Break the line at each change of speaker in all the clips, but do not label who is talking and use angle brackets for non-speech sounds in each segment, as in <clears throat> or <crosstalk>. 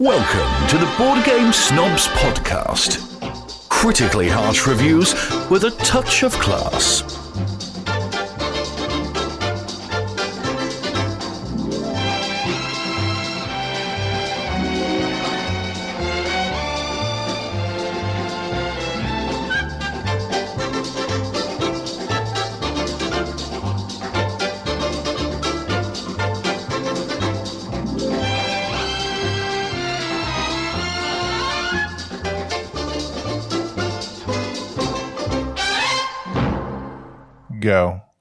Welcome to the Board Game Snobs Podcast. Critically harsh reviews with a touch of class.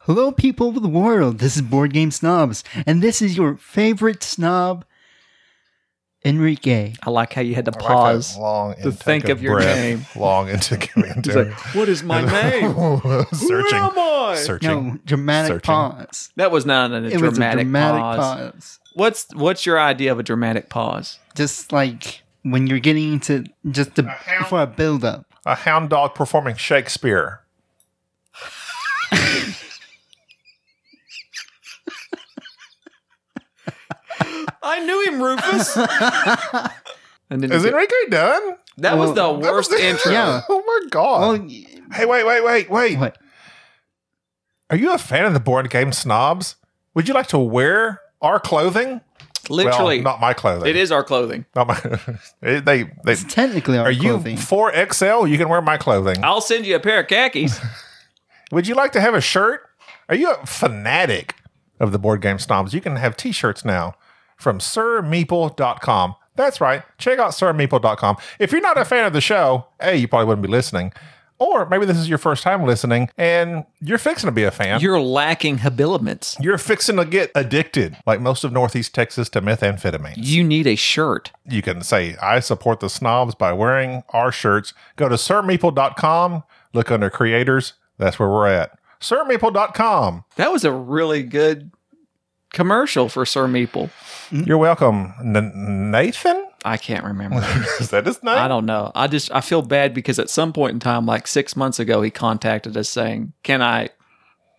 Hello, people of the world. This is Board Game Snobs, and this is your favorite snob, Enrique.
I like how you had to
I like
pause
long
to think of your
breath,
name.
Long into giving <laughs>
He's
into
like, "What is my <laughs> name?
searching,
Who am I?"
searching.
No, dramatic
Searching.
pause.
That was not a
It
dramatic,
was a dramatic
pause.
pause.
What's what's your idea of a dramatic pause?
Just like when you're getting into just the,
hound-
for a build up.
A hound dog performing Shakespeare. <laughs> <laughs>
I knew him, Rufus. <laughs> and then
Is
you-
Enrique done?
that was the
Well,
was
worst intro. <laughs>
Yeah.
Oh my god!
Oh,
hey, wait, wait, wait, wait!
what?
Are you a fan of the board game snobs? Would you like to wear our clothing?
Literally,
well, not my clothing.
it is our clothing.
Not my. they, they, they
It's technically our
Are you
clothing.
4XL? You can wear my clothing.
I'll send you a pair of khakis.
Would you like to have a shirt? Are you a fanatic of the board game snobs? You can have t shirts now from sirmeeple.com. That's right. Check out sirmeeple.com. If you're not a fan of the show, A, you probably wouldn't be listening. Or maybe this is your first time listening and you're fixing to be a fan. You're,
lacking habiliments.
You're fixing to get addicted, like most of Northeast Texas, to methamphetamine.
You need a shirt.
You can say, I support the snobs by wearing our shirts. Go to sirmeeple.com, look under creators. That's where we're at. Sirmeeple.com.
That was a really good commercial for Sir Meeple.
You're welcome. N- Nathan?
I can't remember. <laughs>
Is that his name?
I don't know. I just I feel bad because at some point in time, like six months ago, he contacted us saying, "Can I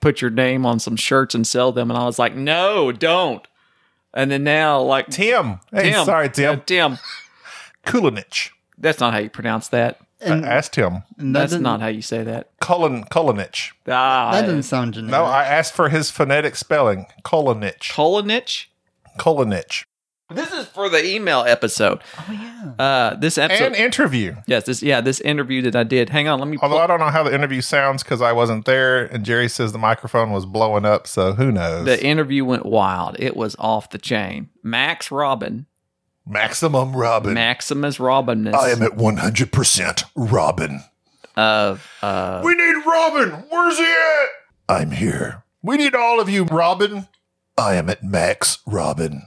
put your name on some shirts and sell them?" And I was like, "No, don't." And then now, like
Tim. Hey,
Tim,
sorry, Tim.
Uh, Tim.
Kulinich.
That's not how you pronounce that.
And
I asked him.
that
That's
doesn't-
how you say that.
Colin Kulinich.
Ah,
That doesn't sound generic.
No, I asked for his phonetic spelling. Kulinich.
Kolinich.
Kulinich.
This is for the email episode.
oh yeah.
Uh, this episode.
And interview.
yes, this yeah, this interview that I did. Hang on, let me.
Although I don't know how the interview sounds because I wasn't there, and Jerry says the microphone was blowing up, so who knows?
the interview went wild. It was off the chain. Max Robin,
Maximum Robin.
Maximus Robinness I am
at 100% Robin.
of uh,
We need Robin. Where's he at? I'm here. We need all of you, Robin. I am at Max Robin.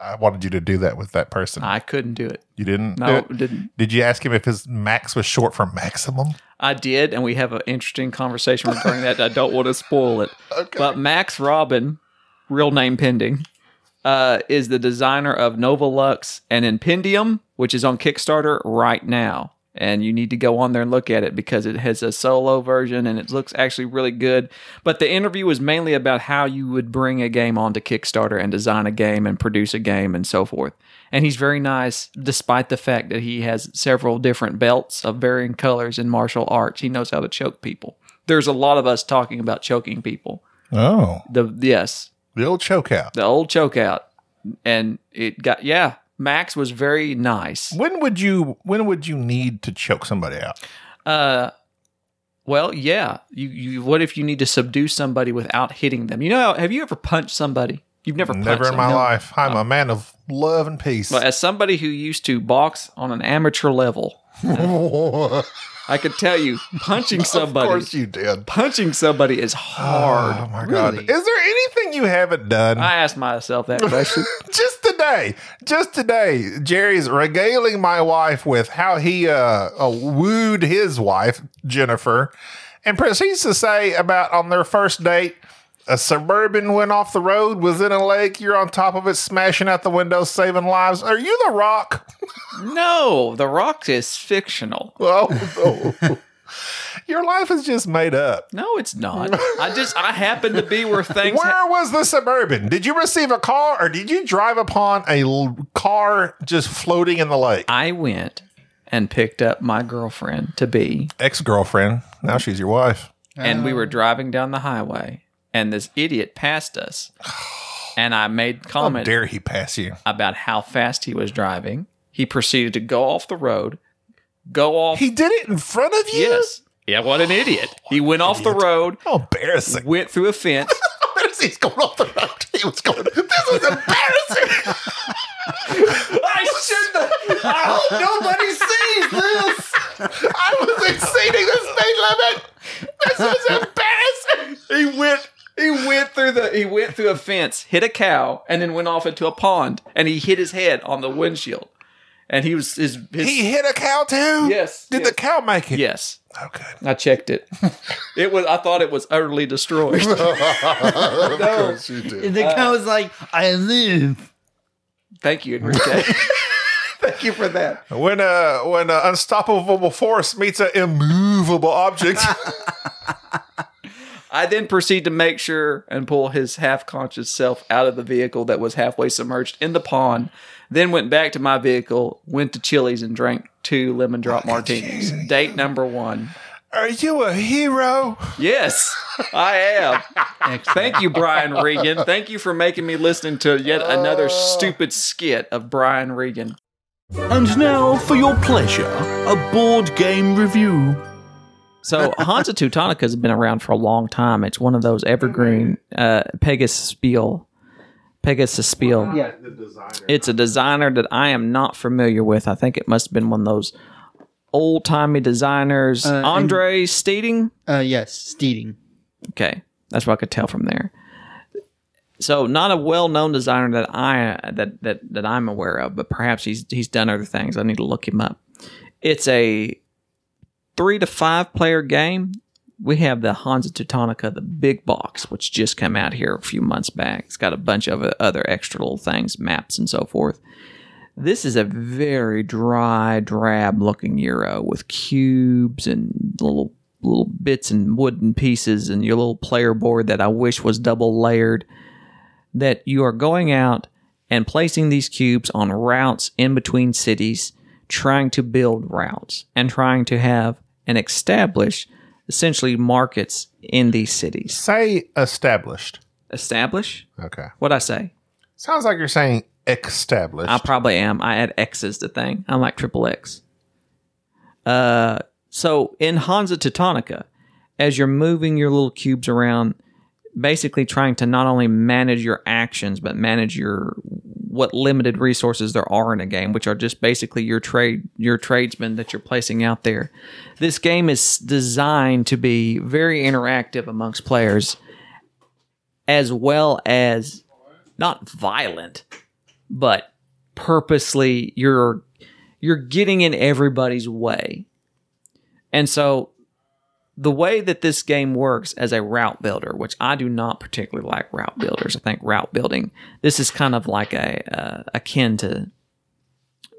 I wanted you to do that with that person.
I couldn't do it.
you didn't?
No,
do it?
didn't.
Did you ask him if his max was short for maximum?
I did, and we have an interesting conversation regarding that. I don't want to spoil it. <laughs>
Okay.
But Max Robin, real name pending, uh, is the designer of Nova Lux and Impendium, which is on Kickstarter right now. And you need to go on there and look at it because it has a solo version and it looks actually really good. But the interview was mainly about how you would bring a game onto Kickstarter and design a game and produce a game and so forth. And he's very nice, despite the fact that he has several different belts of varying colors in martial arts. He knows how to choke people. There's a lot of us talking about choking people.
Oh,
The yes,
the old choke out.
the old choke out, and it got yeah. Max was very nice.
When would you when would you need to choke somebody out?
Uh, well, yeah. You you what if you need to subdue somebody without hitting them? You know, have you ever punched somebody? You've never punched
Never in my life. I'm a man of love and peace.
But as somebody who used to box on an amateur level, <laughs> I could tell you, punching <laughs> somebody.
of course you did.
punching somebody is hard.
Oh my god!
Really?
Is there anything you haven't done?
I asked myself that <laughs> question.
just today, just today, Jerry's regaling my wife with how he uh, uh, wooed his wife Jennifer, and proceeds to say about on their first date. A suburban went off the road, was in a lake. You're on top of it, smashing out the windows, saving lives. Are you the rock?
no, The Rock is fictional. <laughs>
Oh, no. Your life is just made up.
No, it's not. I just I happen to be where things.
Where was the suburban? Did you receive a call or did you drive upon a l- car just floating in the lake?
I went and picked up my girlfriend to be,
Ex girlfriend. Now she's your wife.
and we oh. were driving down the highway, and this idiot passed us, and I made
How
comment
dare he pass you?
about how fast he was driving. He proceeded to go off the road, go off.
He did it in front of you?
yes, yeah, what an idiot! He went off the road,
How embarrassing.
went through a fence. <laughs>
He's going off the road. He was going, this is embarrassing. <laughs>
I shouldn't. I hope nobody sees this.
I was exceeding the speed limit. This was embarrassing.
He went. He went through the. He went through a fence, hit a cow, and then went off into a pond. And he hit his head on the windshield. And he was his. his
He hit a cow too?
Yes,
Did
yes.
the cow make it?
yes,
Okay.
I checked it. <laughs> It was. I thought it was utterly destroyed. <laughs>
of <laughs> course you did.
And the cow was like, I live.
Thank you, Enrique. Thank you for that.
When uh when an unstoppable force meets an immovable object,
I then proceed to make sure and pull his half conscious self out of the vehicle that was halfway submerged in the pond. Then went back to my vehicle, went to Chili's and drank two lemon drop martinis. Date number one.
are you a hero?
Yes, I am. Thank you, Brian Regan. Thank you for making me listen to yet another stupid skit of Brian Regan.
And now, for your pleasure, a board game review.
So Hansa Teutonica has been around for a long time. It's one of those evergreen uh, Pegasus Spiel. Pegasus Spiel.
Yeah. The designer.
It's a designer that I am not familiar with. I think it must have been one of those old timey designers.
Uh, and-
Andre Steding.
Uh, yes, Steding.
Okay, that's what I could tell from there. So not a well-known designer that I that that that I'm aware of, but perhaps he's he's done other things. I need to look him up. It's a three to five player game. We have the Hansa Teutonica, the big box, which just came out here a few months back. It's got a bunch of other extra little things, maps and so forth. This is a very dry, drab looking Euro with cubes and little little bits and wooden pieces and your little player board that I wish was double layered. That you are going out and placing these cubes on routes in between cities, trying to build routes and trying to have and establish essentially markets in these cities.
Say established.
Establish?
Okay.
What'd I say?
Sounds like you're saying established.
I probably am. I add X's to thing. I'm like triple X. Uh, so in Hansa Teutonica, as you're moving your little cubes around, basically trying to not only manage your actions but manage your what limited resources there are in a game, which are just basically your trade your tradesmen that you're placing out there. This game is designed to be very interactive amongst players, as well as not violent, but purposely you're you're getting in everybody's way. And so the way that this game works as a route builder, which I do not particularly like route builders. I think route building this is kind of like a uh, akin to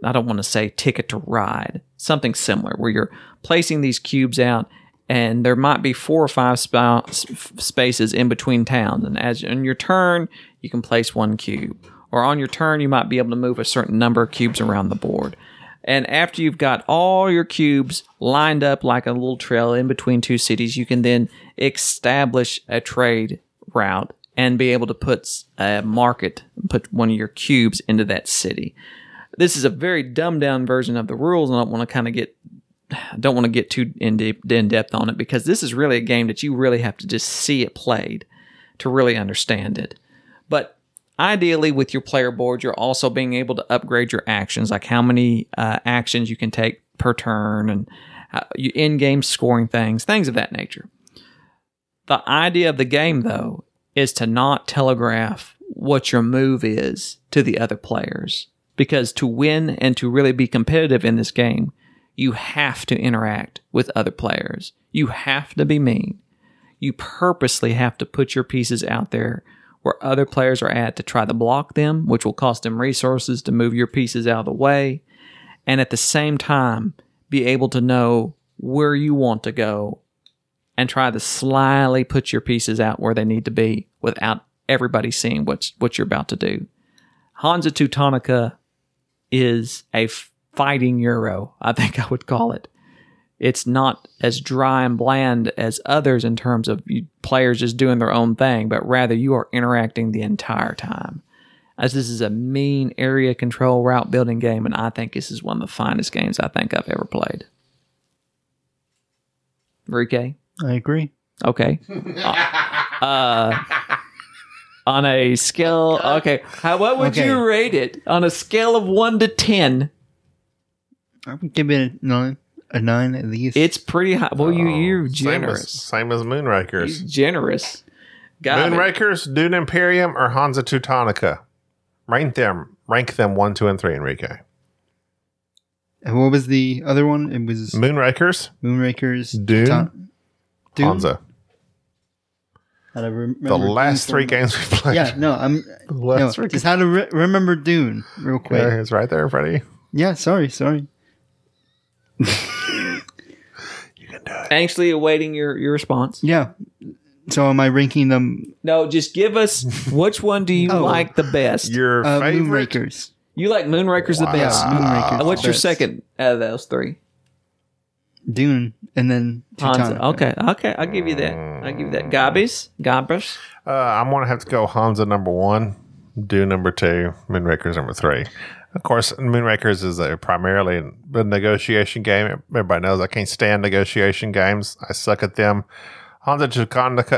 I don't want to say ticket to ride, something similar where you're placing these cubes out and there might be four or five spa- spaces in between towns and as on your turn you can place one cube or on your turn you might be able to move a certain number of cubes around the board and after you've got all your cubes lined up like a little trail in between two cities you can then establish a trade route and be able to put a market put one of your cubes into that city this is a very dumbed down version of the rules and i don't want to kind of get <sighs> don't want to get too in deep in depth on it because this is really a game that you really have to just see it played to really understand it. But ideally, with your player board, you're also being able to upgrade your actions, like how many uh, actions you can take per turn and uh, you in-game scoring things, things of that nature. The idea of the game, though, is to not telegraph what your move is to the other players. Because to win and to really be competitive in this game, you have to interact with other players. You have to be mean. You purposely have to put your pieces out there where other players are at to try to block them, which will cost them resources to move your pieces out of the way. And at the same time, be able to know where you want to go and try to slyly put your pieces out where they need to be without everybody seeing what what you're about to do. Hansa Teutonica is a fighting euro, I think I would call it. It's not as dry and bland as others in terms of players just doing their own thing, but rather you are interacting the entire time. As this is a mean area control route building game, and I think this is one of the finest games I think I've ever played. Enrique?
I agree.
Okay. <laughs> uh, on a scale, okay. How what would
Okay.
you rate it on a scale of one to ten?
I would give it a nine, a nine at least.
It's pretty high. Well, you oh, you're
Oh, Same as,
generous.
same as Moonrakers.
He's generous. Got it.
Moonrakers, Dune Imperium, or Hansa Teutonica? Rank them. Rank them one, two, and three, Enrique.
And what was the other one? It was
Moonrakers,
Moonrakers,
Dune,
Ta- Dune?
Hansa.
How to remember
The last
Dune
three
from-
games we played.
Yeah, no, I'm
The
no,
three
just how to re- remember Dune real quick.
Yeah, it's right there, Freddie.
Yeah, sorry, sorry.
You can do it.
Anxiously awaiting your your response.
Yeah. So am I ranking them
No, just give us which one do you
Oh.
like the best?
Your
uh,
favorite?
Moonrakers?
You like Moonrakers the best.
Yeah, Moonrakers.
Uh, What's
the
your
best.
second out of those three?
Dune, and then
Hansa.
Teutonica.
Okay, okay, I'll give you that. I'll give you that. Gabbies, Gabbers.
Uh, I'm going to have to go Hansa number one, Dune number two, Moonrakers number three. Of course, Moonrakers is a primarily a negotiation game. Everybody knows I can't stand negotiation games. I suck at them. Hansa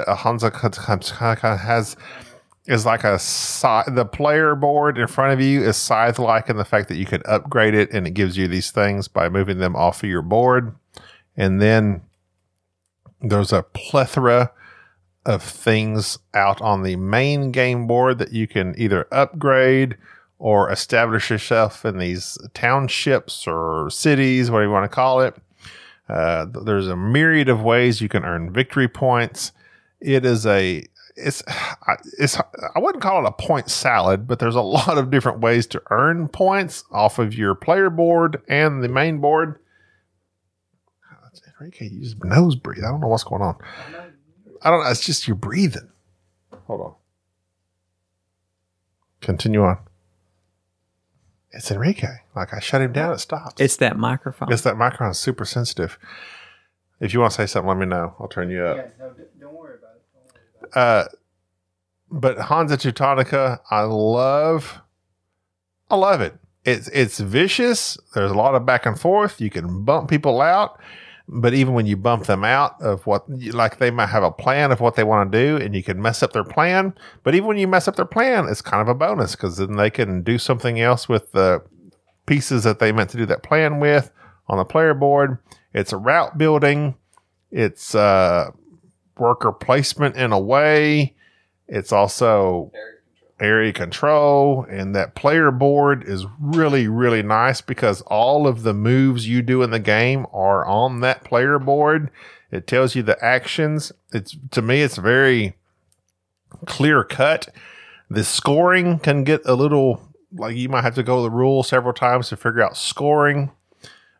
uh, Hansa has is like a. The player board in front of you is scythe like in the fact that you can upgrade it and it gives you these things by moving them off of your board. And then there's a plethora of things out on the main game board that you can either upgrade or establish yourself in these townships or cities, whatever you want to call it. Uh, there's a myriad of ways you can earn victory points. It is a it's it's I wouldn't call it a point salad, but there's a <laughs> lot of different ways to earn points off of your player board and the main board. Enrique, you just nose breathe. I don't know what's going on. I don't know. It's just you're breathing. Hold on. Continue on. It's Enrique. Like I shut him down, it stops.
It's that microphone.
Guess that microphone's super sensitive. If you want to say something, let me know. I'll turn you up.
don't worry about it.
Uh, but Hansa Teutonica, I love. I love it. It's it's vicious. There's a lot of back and forth. You can bump people out, but even when you bump them out of what, like they might have a plan of what they want to do, and you can mess up their plan. But even when you mess up their plan, it's kind of a bonus because then they can do something else with the pieces that they meant to do that plan with on the player board. It's a route building. It's uh, worker placement in a way. It's also area control, and that player board is really, really nice because all of the moves you do in the game are on that player board. It tells you the actions. It's to me, it's very clear cut. The scoring can get a little like you might have to go the rule several times to figure out scoring.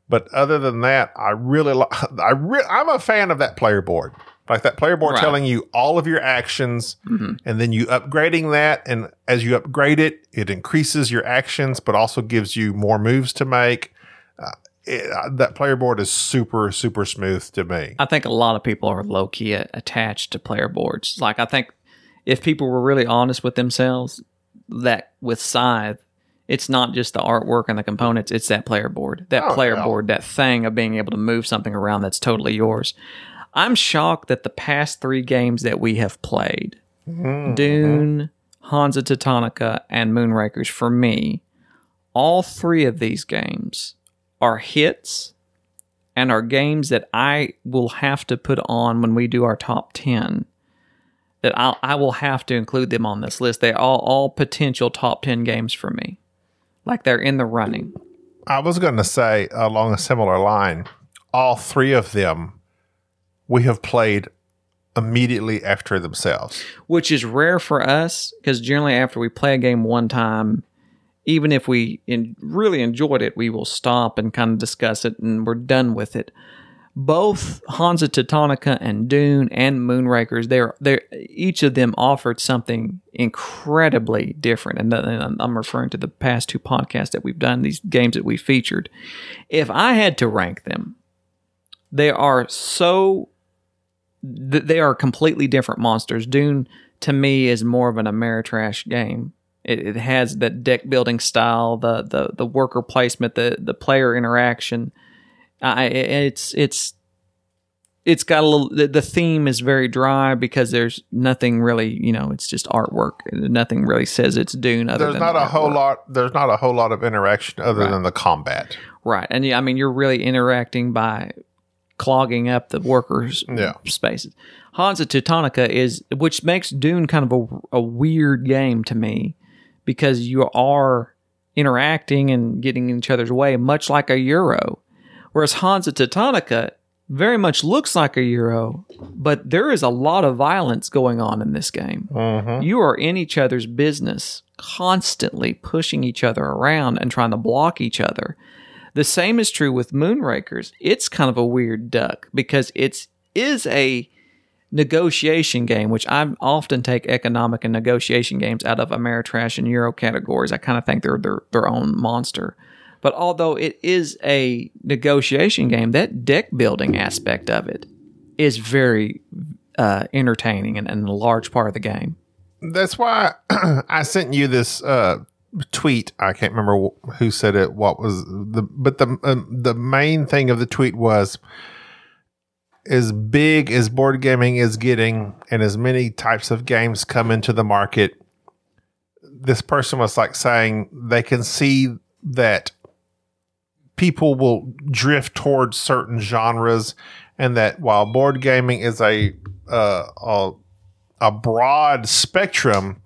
But other than that, I really like. <laughs> I re- I'm a fan of that player board. Like that player board
Right.
telling you all of your actions,
Mhm.
and then you upgrading that. And as you upgrade it, it increases your actions, but also gives you more moves to make. Uh, it, uh, that player board is super, super smooth to me.
I think a lot of people are low key attached to player boards. Like I think if people were really honest with themselves, that with Scythe, it's not just the artwork and the components; it's that player board, that
Oh,
player
yeah.
board, that thing of being able to move something around that's totally yours. I'm shocked that the past three games that we have played,
Mm-hmm.
Dune, Hansa Teutonica, and Moonrakers, for me, all three of these games are hits and are games that I will have to put on when we do our top 10 that I'll, I will have to include them on this list. They're all, all potential top 10 games for me. Like they're in the running.
I was going to say along a similar line, all three of them we have played immediately after themselves.
which is rare for us because generally after we play a game one time even if we in, really enjoyed it we will stop and kind of discuss it and we're done with it both Hansa Teutonica and Dune and Moonrakers, they're they each of them offered something incredibly different. And, and I'm referring to the past two podcasts that we've done, these games that we featured. If I had to rank them, they are so th- they are completely different monsters. Dune to me is more of an Ameritrash game. It, it has that deck building style, the the the worker placement, the the player interaction. I it's it's it's got a little. The, the theme is very dry because there's nothing really. You know, it's just artwork. Nothing really says it's Dune. Other
There's not
the
a whole lot. There's not a whole lot of interaction other than the combat.
Right. And yeah, I mean, you're really interacting by clogging up the workers'
Yeah.
spaces. Hansa Teutonica is, which makes Dune kind of a, a weird game to me because you are interacting and getting in each other's way, much like a Euro. Whereas Hansa Teutonica very much looks like a Euro, but there is a lot of violence going on in this game. Mm-hmm. You are in each other's business, constantly pushing each other around and trying to block each other. The same is true with Moonrakers. It's kind of a weird duck because it's is a negotiation game, which I often take economic and negotiation games out of Ameritrash and Euro categories. I kind of think they're their, their own monster. But although it is a negotiation game, that deck building aspect of it is very uh, entertaining and, and a large part of the game.
That's why <clears throat> I sent you this uh, tweet. I can't remember who said it. What was the? But the um, the main thing of the tweet was as big as board gaming is getting, and as many types of games come into the market. This person was like saying they can see that people will drift towards certain genres, and that while board gaming is a uh, a a broad spectrum,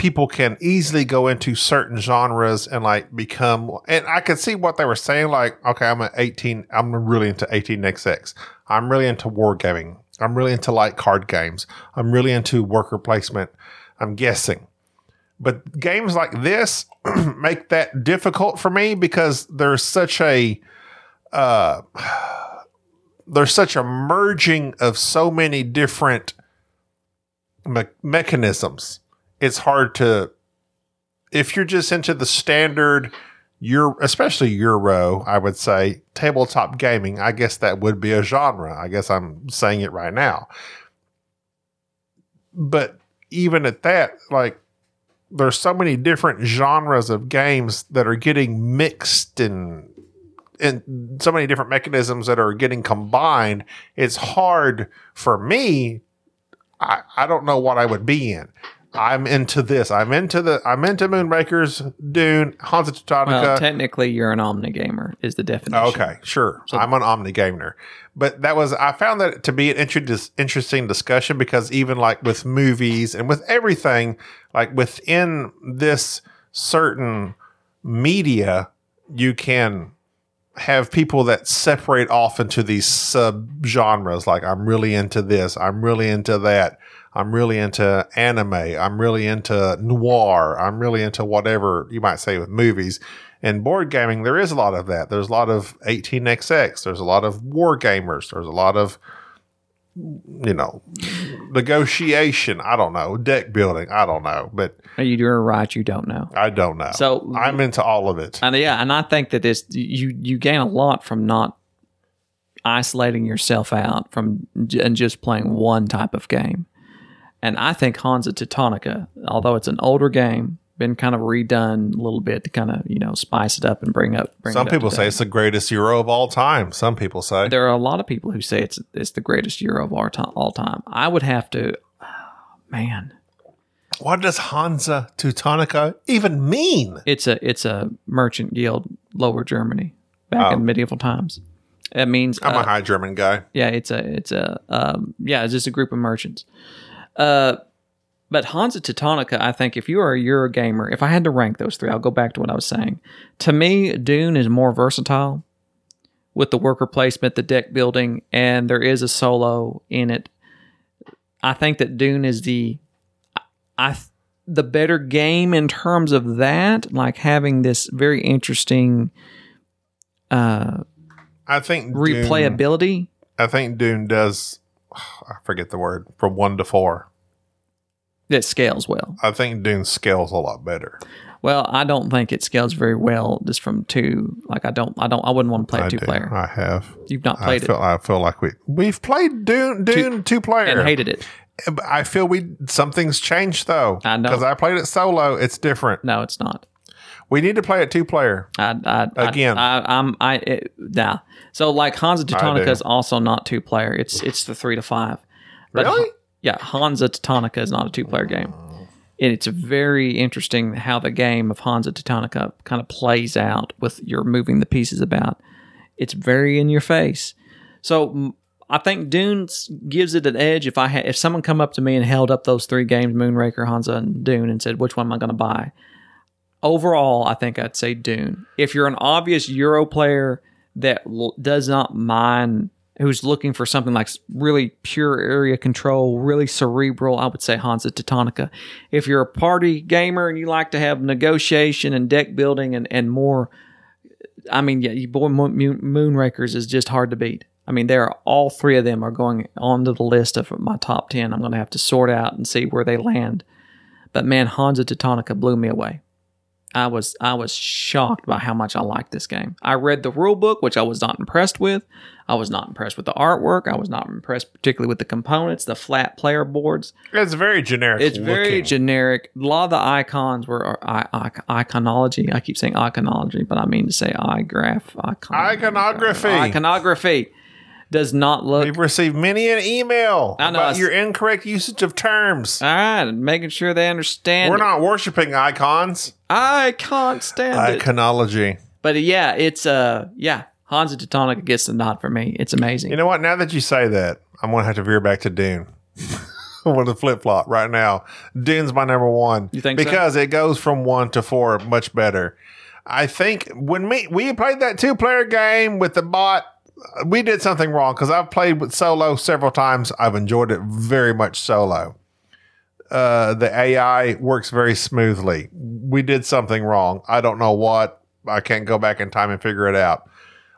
people can easily go into certain genres and like become. And I could see what they were saying. Like, okay, I'm an 18. I'm really into 18xx. I'm really into wargaming. I'm really into like card games. I'm really into worker placement. I'm guessing. But games like this <clears throat> make that difficult for me because there's such a uh, <sighs> there's such a merging of so many different me- mechanisms. It's hard to if you're just into the standard your especially Euro, I would say tabletop gaming. I guess that would be a genre. I guess I'm saying it right now. But even at that, like there's so many different genres of games that are getting mixed and and so many different mechanisms that are getting combined. It's hard for me. I, I don't know what I would be in. I'm into this. I'm into the. I'm into Moonrakers, Dune, Hansa Teutonica.
Well, technically, you're an Omni gamer, is the definition.
Okay, sure. So, I'm an Omni gamer, but that was I found that to be an inter- interesting discussion because even like with movies and with everything, like within this certain media, you can have people that separate off into these sub genres. Like I'm really into this. I'm really into that. I'm really into anime. I'm really into noir. I'm really into whatever you might say with movies. In board gaming, there is a lot of that. There's a lot of 18xx. There's a lot of war gamers. There's a lot of, you know, negotiation. I don't know. Deck building. I don't know. But
You do right, you don't know.
I don't know.
So-
I'm into all of it.
And yeah, and I think that this you you gain a lot from not isolating yourself out from and just playing one type of game. And I think Hansa Teutonica, although it's an older game, been kind of redone a little bit to kind of you know spice it up and bring up. Bring
Some
it up
people
to
say it's the greatest Euro of all time. Some people say.
there are a lot of people who say it's it's the greatest Euro of our time, all time. I would have to, <sighs> man,
What does Hansa Teutonica even mean?
it's a it's a merchant guild, Lower Germany, back
Oh.
in medieval times. It means
I'm
uh,
a high German guy.
yeah, it's a it's a um, yeah, it's just a group of merchants. Uh, but Hansa Teutonica, I think if you are a Euro gamer, if I had to rank those three, I'll go back to what I was saying. To me, Dune is more versatile with the worker placement, the deck building, and there is a solo in it. I think that Dune is the I the better game in terms of that, like having this very interesting uh
I think
replayability.
Dune, I think Dune does I forget the word from 1 to 4
that scales well.
I think Dune scales a lot better.
Well, I don't think it scales very well just from two. Like I don't, I don't, I wouldn't want to play a two
do.
player.
I have.
You've not played I
feel,
it.
I feel like we we've played Dune Dune two, two player
and hated it.
I feel we something's changed though.
I know
because I played it solo. It's different.
No, it's not.
We need to play it two player.
I, I
again.
I, am I, I it, nah. So like Hansa Teutonica is also not two player. It's it's the three to five. But
really?
Yeah, Hansa Teutonica is not a two player oh. game. And it's very interesting how the game of Hansa Teutonica kind of plays out with your moving the pieces about. It's very in your face. So I think Dune gives it an edge. If I had, if someone come up to me and held up those three games, Moonraker, Hansa, and Dune, and said, "Which one am I going to buy?" Overall, I think I'd say Dune. If you're an obvious Euro player that l- does not mind, who's looking for something like really pure area control, really cerebral, I would say Hansa Teutonica. If you're a party gamer and you like to have negotiation and deck building and, and more, I mean, yeah, you boy, Moon, Moonrakers is just hard to beat. I mean, there are all three of them are going onto the list of my top ten. I'm going to have to sort out and see where they land. But man, Hansa Teutonica blew me away. I was I was shocked by how much I liked this game. I read the rule book, which I was not impressed with. I was not impressed with the artwork. I was not impressed particularly with the components, the flat player boards.
It's very generic.
It's very
looking.
generic. A lot of the icons were I, I, iconology. I keep saying iconology, but I mean to say igraph. Icon,
Iconography.
Iconography does not look.
We've received many an email
I know,
about
I s-
your incorrect usage of terms.
all right, making sure they understand.
We're
it.
not worshiping icons.
I can't stand it.
Iconology.
But yeah, it's uh yeah, Hansa Teutonica gets the nod for me. It's amazing.
You know what? Now that you say that, I'm going to have to veer back to Dune. <laughs> I want to flip flop right now. Dune's my number one.
You think so?
because it goes from one to four much better. I think when me we played that two player game with the bot, we did something wrong because I've played with solo several times. I've enjoyed it very much solo. Uh, the AI works very smoothly. We did something wrong. I don't know what. I can't go back in time and figure it out.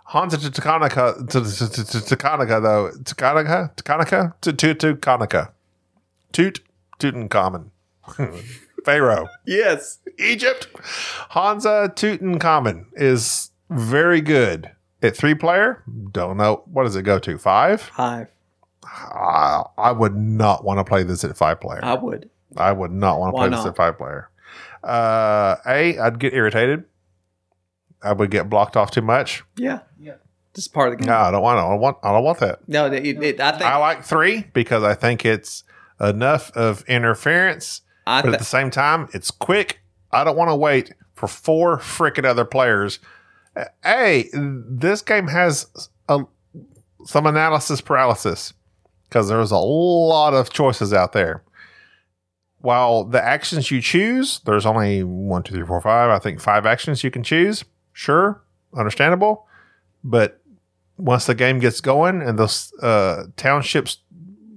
Hansa to Takanika, to Takanika though, Takanika, Takanika, to to Takanika, Toot, Tutankhamun, <laughs> Pharaoh,
yes.
Egypt. Hansa Tutankhamun is very good at three player. Don't know what does it go to five.
Five.
I, I would not want to play this at five player.
I would.
I would not want to
Why
play this
not?
at five player. Uh, a, I'd get irritated. I would get blocked off too much.
Yeah. Yeah. This is part of the game.
No, I don't want. I don't want. I don't want that.
No, it, it, I think
I like three because I think it's enough of interference,
I
but
th-
at the same time, it's quick. I don't want to wait for four freaking other players. Hey, this game has a, some analysis paralysis because there's a lot of choices out there. While the actions you choose, there's only one, two, three, four, five. I think five actions you can choose. Sure, understandable, but once the game gets going and those uh, townships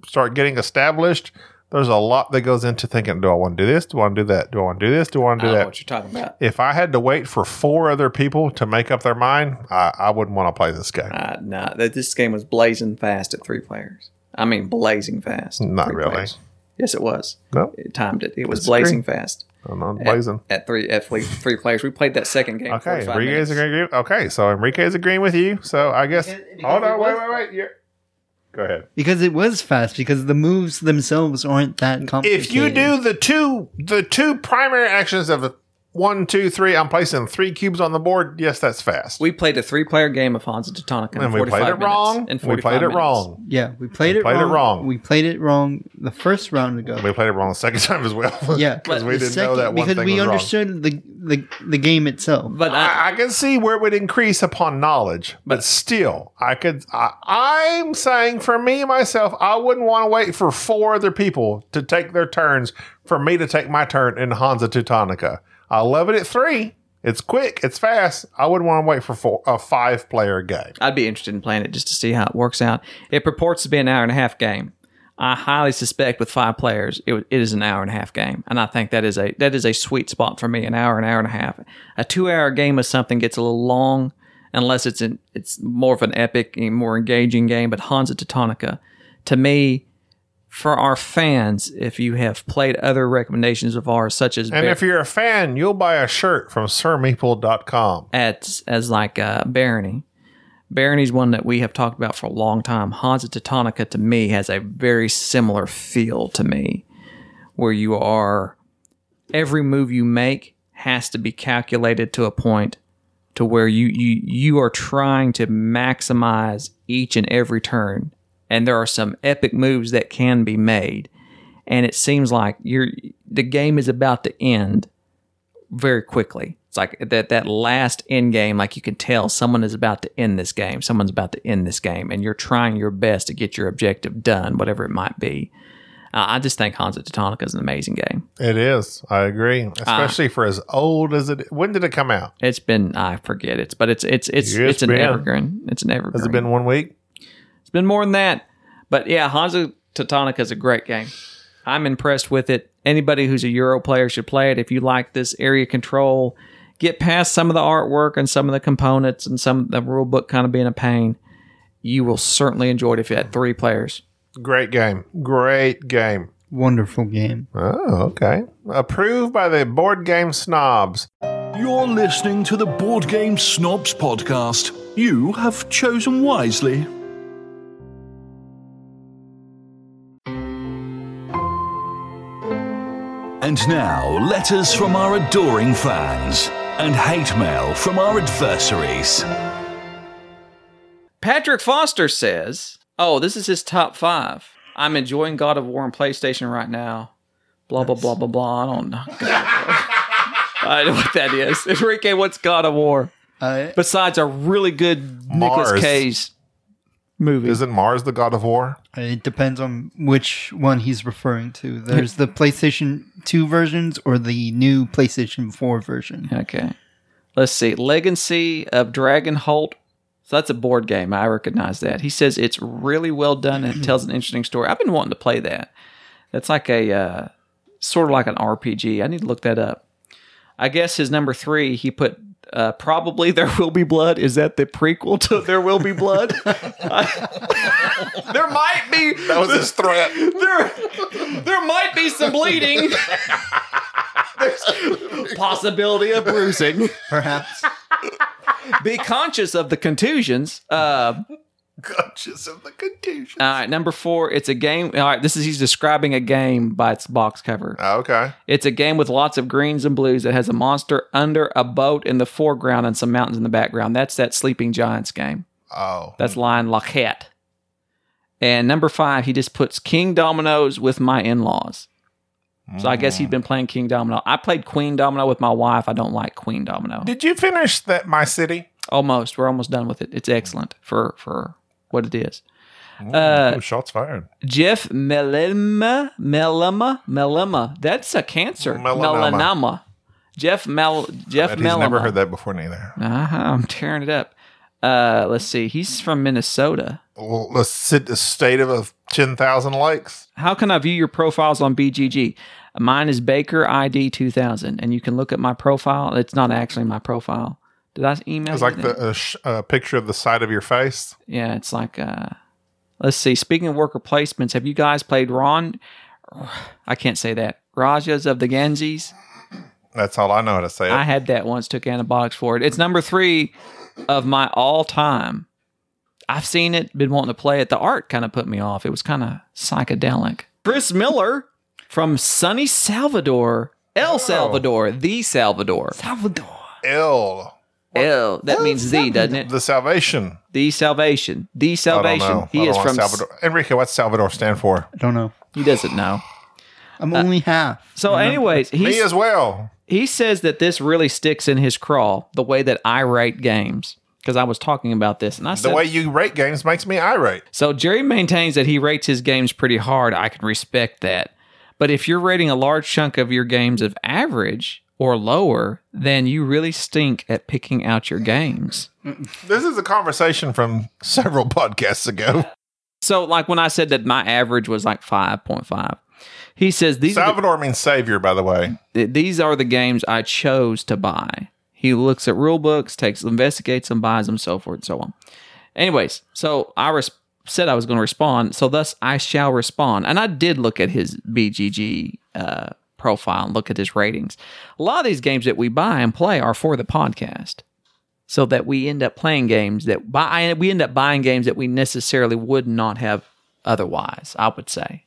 start getting established, there's a lot that goes into thinking: Do I want to do this? Do I want to do that? Do I want to do this? Do I want to
I
do
know
that?
what you're talking about.
If I had to wait for four other people to make up their mind, I, I wouldn't want to play this game.
Uh, no, that this game was blazing fast at three players. I mean, blazing fast.
Not
three
really.
players. Yes, it was.
No,
It timed it. It was
Disagree.
blazing fast
I'm not
at,
blazing.
at three at three, three players. We played that second game.
Okay,
45
Enrique's
minutes.
agreeing. Okay, so Enrique's agreeing with you. So I guess.
Because- because
hold on, wait, wait, wait. You're, go ahead.
Because it was fast, because the moves themselves aren't that complicated.
If you do the two, the two primary actions of the one, two, three, I'm placing three cubes on the board. Yes, that's fast.
We played a three-player game of Hansa Teutonica, in
and we
45
played it wrong.
In
We
45
played it
minutes.
wrong.
Yeah, we played it
played it
wrong.
wrong.
We played it wrong the first round ago.
We played it wrong the second <laughs> time as well.
yeah,
because we didn't know that one
because
thing
we
was wrong.
understood the, the the game itself.
But I,
I, I can see where it would increase upon knowledge, but still, I could. I, I'm saying for me myself, I wouldn't want to wait for four other people to take their turns for me to take my turn in Hansa Teutonica. I love it at three. It's quick. It's fast. I wouldn't want to wait for four, a five player game.
I'd be interested in playing it just to see how it works out. It purports to be an hour and a half game. I highly suspect with five players, it, it is an hour and a half game, and I think that is a that is a sweet spot for me. An hour, an hour and a half. A two hour game of something gets a little long, unless it's an it's more of an epic, more engaging game. But Hansa Teutonica, to me, for our fans, if you have played other recommendations of ours, such as
And
Bar-
if you're a fan, you'll buy a shirt from sirmeeple.com.
at as like uh, Barony. Barony's one that we have talked about for a long time. Hansa Teutonica to me has a very similar feel to me, where you are every move you make has to be calculated to a point to where you you you are trying to maximize each and every turn, and there are some epic moves that can be made, and it seems like you're the game is about to end very quickly. It's like that that last end game, like you can tell someone is about to end this game. Someone's about to end this game, and you're trying your best to get your objective done, whatever it might be. Uh, I just think Hansa Teutonica is an amazing game.
It is. I agree.
Ah.
Especially for as old as it. When did it come out?
It's been I forget it's, but it's it's it's
It's
it's an
been-
evergreen. It's an evergreen.
Has it been one week?
It's been more than that. But yeah, Hansa Teutonica is a great game. I'm impressed with it. Anybody who's a Euro player should play it. If you like this area control, get past some of the artwork and some of the components and some of the rule book kind of being a pain, you will certainly enjoy it if you had three players.
Great game. Great game.
Wonderful game.
Oh, okay. Approved by the board game snobs.
You're listening to the Board Game Snobs podcast. You have chosen wisely. And now, letters from our adoring fans and hate mail from our adversaries.
Patrick Foster says, "Oh, this is his top five. I'm enjoying God of War on PlayStation right now. Blah blah blah blah blah. I don't know. <laughs> I know what that is. <laughs> Enrique, what's God of War
Uh,
besides a really good Nicolas
Mars.
Cage movie?
Isn't Mars the god of war?
it depends on which one he's referring to. There's the PlayStation 2 versions or the new PlayStation 4 version.
Okay. Let's see. Legacy of Dragonholt. So that's a board game. I recognize that. He says it's really well done and tells an interesting story. I've been wanting to play that. That's like a uh, sort of like an RPG. I need to look that up. I guess his number three, he put uh, probably There Will Be Blood. Is that the prequel to There Will Be Blood? <laughs> there might be.
That was his threat.
There, there might be some bleeding. There's possibility of bruising.
Perhaps.
Be conscious of the contusions. Uh,
Conscious of the contusion.
all right, number four. It's a game. All right, this is he's describing a game by its box cover.
Oh, okay.
It's a game with lots of greens and blues that has a monster under a boat in the foreground and some mountains in the background. That's that Sleeping Giants game.
Oh.
That's Ryan Laukat. And number five, he just puts King Dominoes with my in laws. So I guess he'd mm. been playing King Domino. I played Queen Domino with my wife. I don't like Queen Domino.
Did you finish that My City?
Almost. We're almost done with it. It's excellent for for what it is. Uh,
shots fired.
Jeff Melema, Melema, Melema. That's a cancer.
Melanoma.
Melanoma. Jeff Mel. Jeff
he's
Melema.
never heard that before neither.
Uh-huh, I'm tearing it up. Uh, let's see. He's from Minnesota.
Well, let's sit the state of a 10,000 likes.
How can I view your profiles on BGG? Mine is Baker ID 2000, and you can look at my profile. It's not actually my profile. Did I email?
It's like
that?
the uh, sh- uh, picture of the side of your face.
Yeah, it's like uh let's see. Speaking of worker placements, have you guys played Ron <sighs> I can't say that. Rajas of the Ganges?
That's all I know how to say it.
I had that once, took antibiotics for it. It's number three of my all time. I've seen it, been wanting to play it. The art kind of put me off. It was kind of psychedelic. Chris Miller from sunny Salvador, El Salvador, the Salvador.
Salvador.
Ill.
El, that means the, doesn't it?
The salvation.
The salvation. The salvation. He is from.
Salvador. Enrique, what's Salvador stand for?
I don't know.
He doesn't know.
I'm uh, only half.
So, anyways,
Me
he's,
as well.
he says that this really sticks in his craw the way that I rate games because I was talking about this and I said
The
said
way you rate games makes me irate.
so Jerry maintains that he rates his games pretty hard. I can respect that. But if you're rating a large chunk of your games of average or lower, then you really stink at picking out your games.
This is a conversation from several podcasts ago.
So like when I said that my average was like 5.5. He says these are the-
Salvador means savior, by the way.
th- these are the games I chose to buy. He He looks at rule books, takes, investigates them, buys them, so forth and so on. Anyways, so I res- said I was going to respond, so thus I shall respond. And I did look at his BGG uh, profile and look at his ratings. A lot of these games that we buy and play are for the podcast, so that we end up playing games that buy. We end up buying games that we necessarily would not have otherwise. I would say,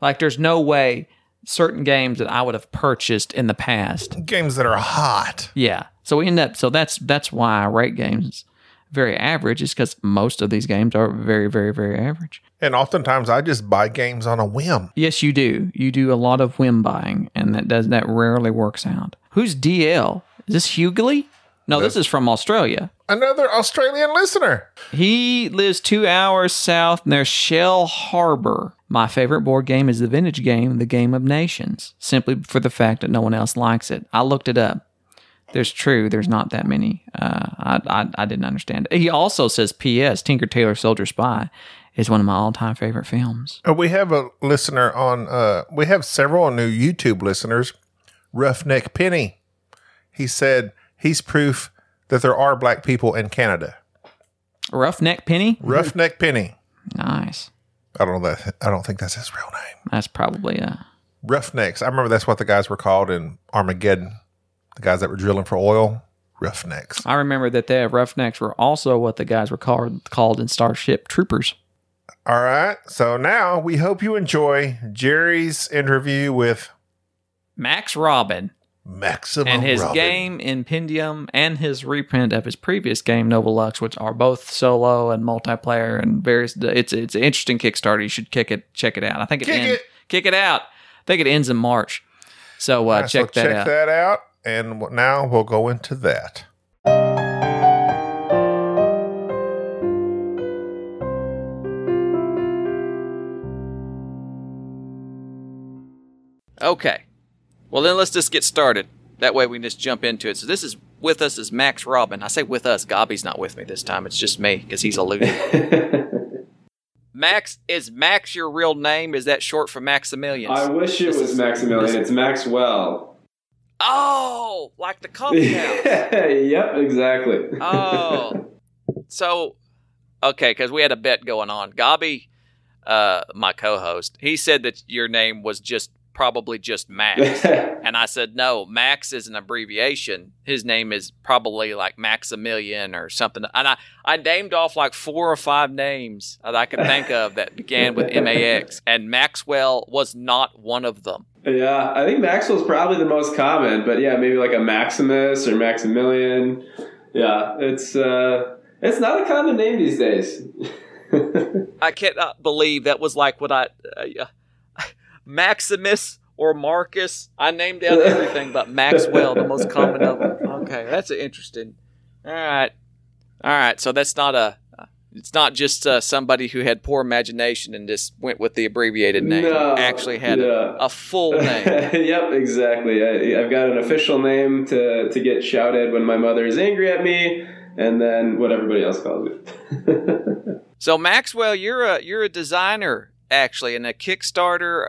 like, there's no way certain games that I would have purchased in the past
Games that are hot.
yeah. So we end up. So that's that's why I rate games very average. Is because most of these games are very, very, very average.
And oftentimes I just buy games on a whim.
Yes, you do. You do a lot of whim buying, and that does that rarely works out. Who's DL? Is this Hughley? No, this is from Australia.
Another Australian listener.
He lives two hours south near Shellharbour. My favorite board game is the vintage game, The Game of Nations, simply for the fact that no one else likes it. I looked it up. There's true. There's not that many. Uh, I, I I didn't understand. It. He also says, "P.S. Tinker Tailor Soldier Spy is one of my all-time favorite films."
Uh, We have a listener on, uh, we have several new YouTube listeners. Roughneck Penny. He said he's proof that there are black people in Canada.
Roughneck Penny.
Roughneck Penny.
Nice.
I don't know that. I don't think that's his real name.
That's probably a
Roughnecks. I remember that's what the guys were called in Armageddon. The guys that were drilling for oil. Roughnecks.
I remember that the Roughnecks were also what the guys were called called in Starship Troopers.
All right. So now we hope you enjoy Jerry's interview with
Max Robin
Maximum
and his
Robin.
game Impendium and his reprint of his previous game Novolux, which are both solo and multiplayer and various. It's it's an interesting Kickstarter. You should kick it, check it out. I think it
Kick
ends,
it.
kick it out. I think it ends in March. So uh,
right, so
check that
check
out.
that out. And now we'll go into that.
Okay. Well, then let's just get started. That way we can just jump into it. So this is with us is Max Robin. I say with us. Gobby's not with me this time. It's just me because he's a eluded. <laughs> Max is Max your real name? Is that short for Maximilian?
I wish it
This
was
is-
Maximilian.
this-
It's Maxwell.
Oh, like the <laughs> coffee house.
yep, exactly.
oh, <laughs> so okay, because we had a bet going on. Gobby, uh, my co-host, he said that your name was just probably just Max. <laughs> And I said, no, Max is an abbreviation. His name is probably like Maximilian or something. And I, I named off like four or five names that I could think of that began with MAX. And Maxwell was not one of them.
Yeah, I think Maxwell's probably the most common, but yeah, maybe like a Maximus or Maximilian. Yeah, it's uh, it's not a common name these days. <laughs>
I cannot believe that was like what I. Uh, <laughs> Maximus or Marcus. I named down everything but Maxwell, the most common of them. <laughs> Okay, that's interesting. All right. All right. So that's not a. It's not just uh, somebody who had poor imagination and just went with the abbreviated name.
No,
Actually had
yeah.
a, a full name. <laughs>
yep, exactly. I, I've got an official name to, to get shouted when my mother is angry at me, and then what everybody else calls me. <laughs>
So Maxwell, you're a you're a designer actually, and a Kickstarter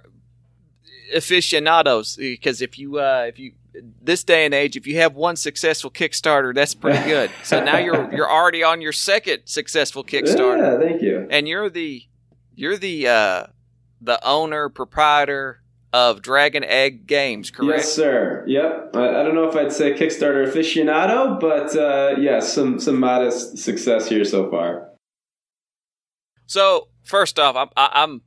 aficionados. Because if you uh, if you this day and age, if you have one successful Kickstarter, that's pretty <laughs> good. So now you're you're already on your second successful Kickstarter,
Yeah, thank you.
and you're the you're the uh, the owner proprietor of Dragon Egg Games, correct?
Yes, sir. Yep. I, I don't know if I'd say Kickstarter aficionado, but uh, yeah, some some modest success here so far.
So first off, I'm I, I'm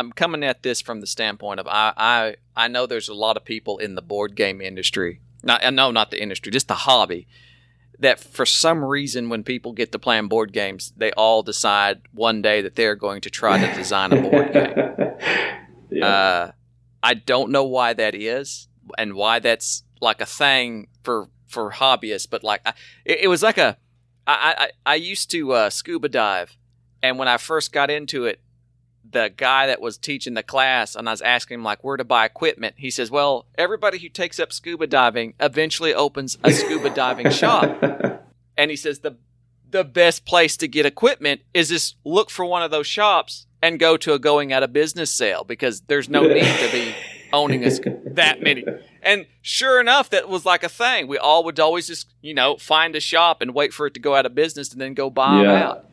I'm coming at this from the standpoint of I I I know there's a lot of people in the board game industry. Not know not the industry, just the hobby. That for some reason, when people get to playing board games, they all decide one day that they're going to try to design a board <laughs> game.
yeah.
Uh, I don't know why that is and why that's like a thing for for hobbyists, but like I, it, it was like a I I, I used to uh, scuba dive, and when I first got into it, the guy that was teaching the class, and I was asking him like where to buy equipment. He says, "Well, everybody who takes up scuba diving eventually opens a scuba diving <laughs> shop." and he says the the best place to get equipment is just look for one of those shops and go to a going out of business sale because there's no need to be owning us that many. And sure enough, that was like a thing. We all would always just, you know, find a shop and wait for it to go out of business and then go buy them out.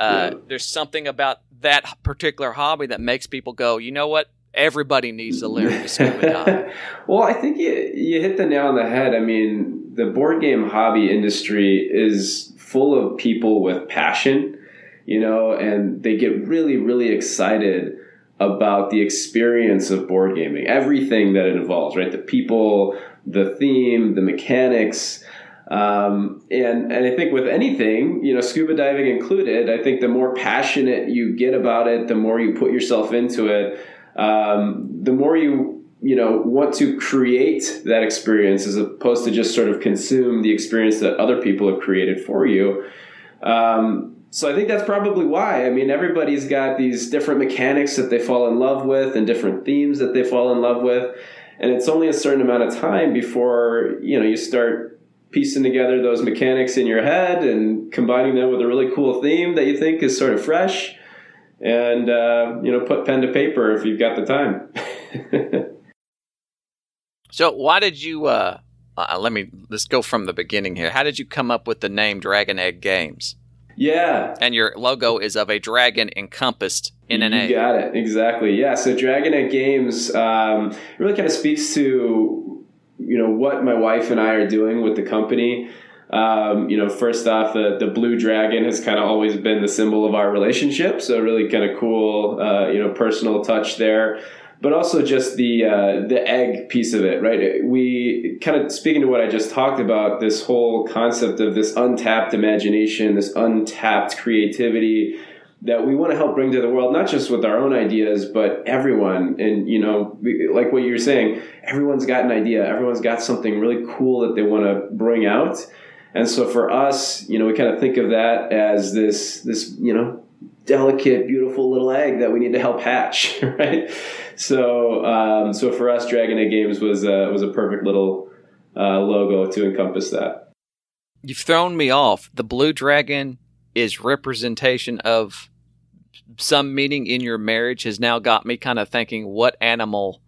Uh,
Yeah.
There's something about that particular hobby that makes people go, you know what? Everybody needs a learn to scuba dive. <laughs>
well, I think you, you hit the nail on the head. I mean, the board game hobby industry is full of people with passion, you know, and they get really, really excited about the experience of board gaming, everything that it involves, right? The people, the theme, the mechanics. Um, and, and I think with anything, you know, scuba diving included, I think the more passionate you get about it, the more you put yourself into it, um, the more you you know want to create that experience as opposed to just sort of consume the experience that other people have created for you. Um, so I think that's probably why. I mean, everybody's got these different mechanics that they fall in love with and different themes that they fall in love with, and it's only a certain amount of time before you know you start piecing together those mechanics in your head and combining them with a really cool theme that you think is sort of fresh and uh, you know put pen to paper if you've got the time <laughs>
So why did you? Uh, uh, let me let's go from the beginning here. How did you come up with the name Dragon Egg Games?
yeah
And your logo is of a dragon encompassed in an
you
egg.
got it exactly yeah so dragon egg games um, really kind of speaks to you know what my wife and i are doing with the company um, you know first off the, the blue dragon has kind of always been the symbol of our relationship so really kind of cool uh, you know personal touch there but also just the uh, the egg piece of it, right? We kind of speaking to what I just talked about, this whole concept of this untapped imagination, this untapped creativity that we want to help bring to the world, not just with our own ideas, but everyone. And you know, like what you were saying, everyone's got an idea, everyone's got something really cool that they want to bring out. And so for us, you know, we kind of think of that as this this you know delicate, beautiful little egg that we need to help hatch, <laughs> right? So, um, so for us, Dragon Egg Games was uh, was a perfect little uh, logo to encompass that.
You've thrown me off. The blue dragon is representation of some meaning in your marriage has now got me kind of thinking what animal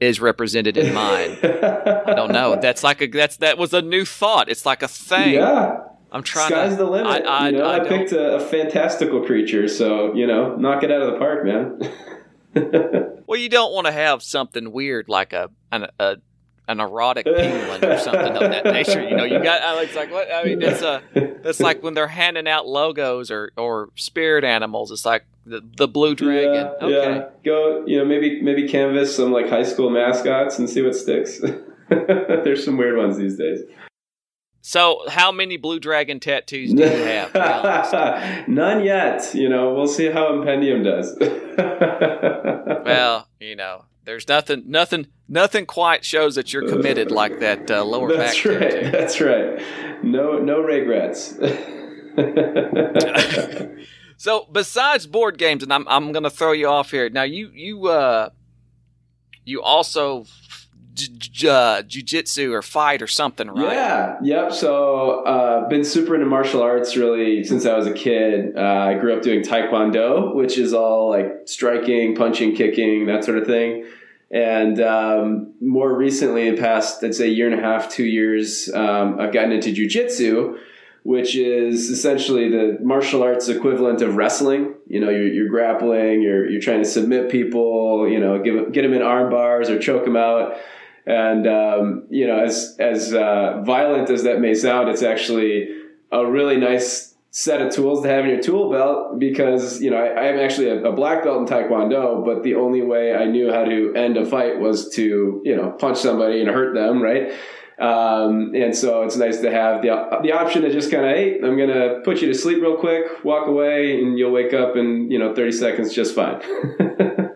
is represented in mine. I don't know. <laughs> That's like a that's that was a new thought. It's like a thing.
Yeah,
I'm trying
sky's
to
the limit.
I, I,
you know,
I
I, picked a, a fantastical creature, so you know, knock it out of the park, man. <laughs>
Well, you don't want to have something weird like a an a, an erotic penguin or something of that <laughs> nature. You know, you got I like, it's like what I mean. it's a that's like when they're handing out logos or or spirit animals. It's like the the blue dragon.
Yeah,
okay.
yeah. Go, you know, maybe maybe canvas some like high school mascots and see what sticks. <laughs> There's some weird ones these days.
So, how many blue dragon tattoos do you have? <laughs>
None yet. You know, we'll see how Impendium does.
well, you know, there's nothing, nothing, nothing quite shows that you're committed like that uh, lower
That's
back
right.
tattoo.
That's right. No, no regrets. <laughs>
So, besides board games, and I'm I'm gonna throw you off here. Now, you you uh, you also j- j- uh, jujitsu or fight or something, right?
Yeah, yep. So, uh, been super into martial arts really since I was a kid. Uh, I grew up doing taekwondo, which is all like striking, punching, kicking, that sort of thing. And um, more recently, the past, I'd say, year and a half, two years, um, I've gotten into jujitsu, which is essentially the martial arts equivalent of wrestling. You know, you're, you're grappling, you're, you're trying to submit people, you know, give, get them in arm bars or choke them out. And um, you know, as as uh, violent as that may sound, it's actually a really nice set of tools to have in your tool belt because you know I, I'm actually a, a black belt in Taekwondo, but the only way I knew how to end a fight was to you know punch somebody and hurt them, right? Um, and so it's nice to have the the option to just kind of hey, I'm gonna put you to sleep real quick, walk away, and you'll wake up in you know 30 seconds just fine. <laughs>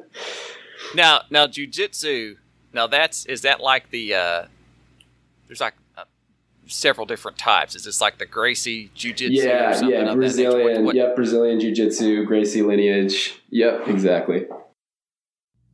Now, now jujitsu. Now that's is that like the uh, there's like several different types. Is this like the Gracie jujitsu? or
Yeah,
something
yeah? Brazilian,
What- what-
yep, Brazilian jiu-jitsu, Gracie lineage. Yep, exactly.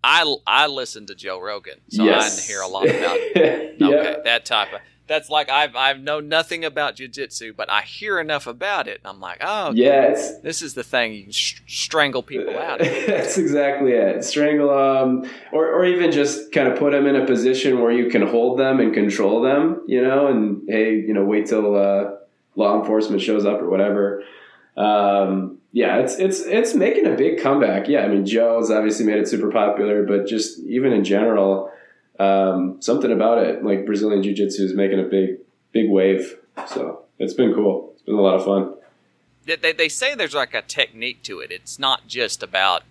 I I listen to Joe Rogan, so
yes.
I hear a lot about <laughs>
yep.
okay that type of. That's like I've I've known nothing about jujitsu, but I hear enough about it, and I'm like, oh,
yes, it's
this is the thing you sh- strangle people out. <laughs>
That's exactly it. Strangle them, or or even just kind of put them in a position where you can hold them and control them. You know, and hey, you know, wait till uh, law enforcement shows up or whatever. Um, yeah, it's it's it's making a big comeback. Yeah, I mean, Joe's obviously made it super popular, but just even in general, um, something about it, like Brazilian Jiu Jitsu, is making a big big wave. So it's been cool. It's been a lot of fun.
They, they, say there's like a technique to it. It's not just about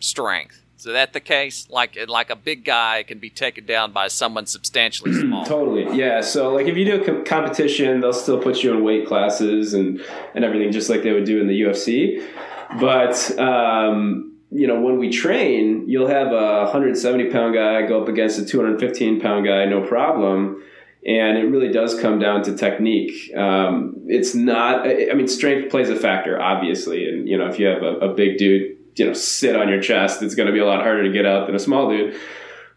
strength. Is that the case? Like like a big guy can be taken down by someone substantially <clears throat> small.
Totally, yeah. So like if you do a com- competition, they'll still put you in weight classes and and everything, just like they would do in the UFC. But um, you know, when we train, you'll have a 170 pound guy go up against a 215 pound guy, no problem. And it really does come down to technique. Um, it's not. I mean, strength plays a factor, obviously. And you know, if you have a, a big dude, you know, sit on your chest, it's going to be a lot harder to get out than a small dude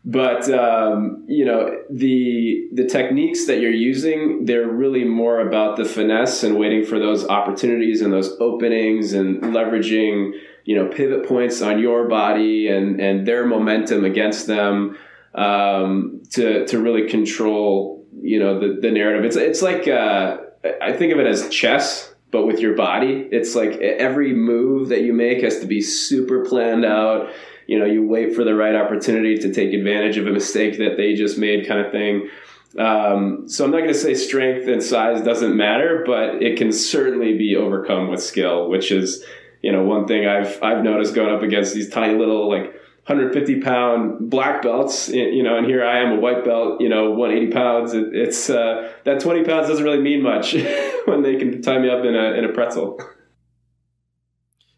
but um, you know the the techniques that you're using they're really more about the finesse and waiting for those opportunities and those openings and leveraging you know pivot points on your body and and their momentum against them um, to to really control you know the, the narrative. It's it's like uh, I think of it as chess but with your body. It's like every move that you make has to be super planned out. You know you wait for the right opportunity to take advantage of a mistake that they just made kind of thing. Um, so i'm not going to say strength and size doesn't matter but it can certainly be overcome with skill which is you know one thing i've i've noticed going up against these tiny little like 150 pound black belts you know and here i am a white belt you know 180 pounds it, it's uh, that 20 pounds doesn't really mean much <laughs> when they can tie me up in a, in a pretzel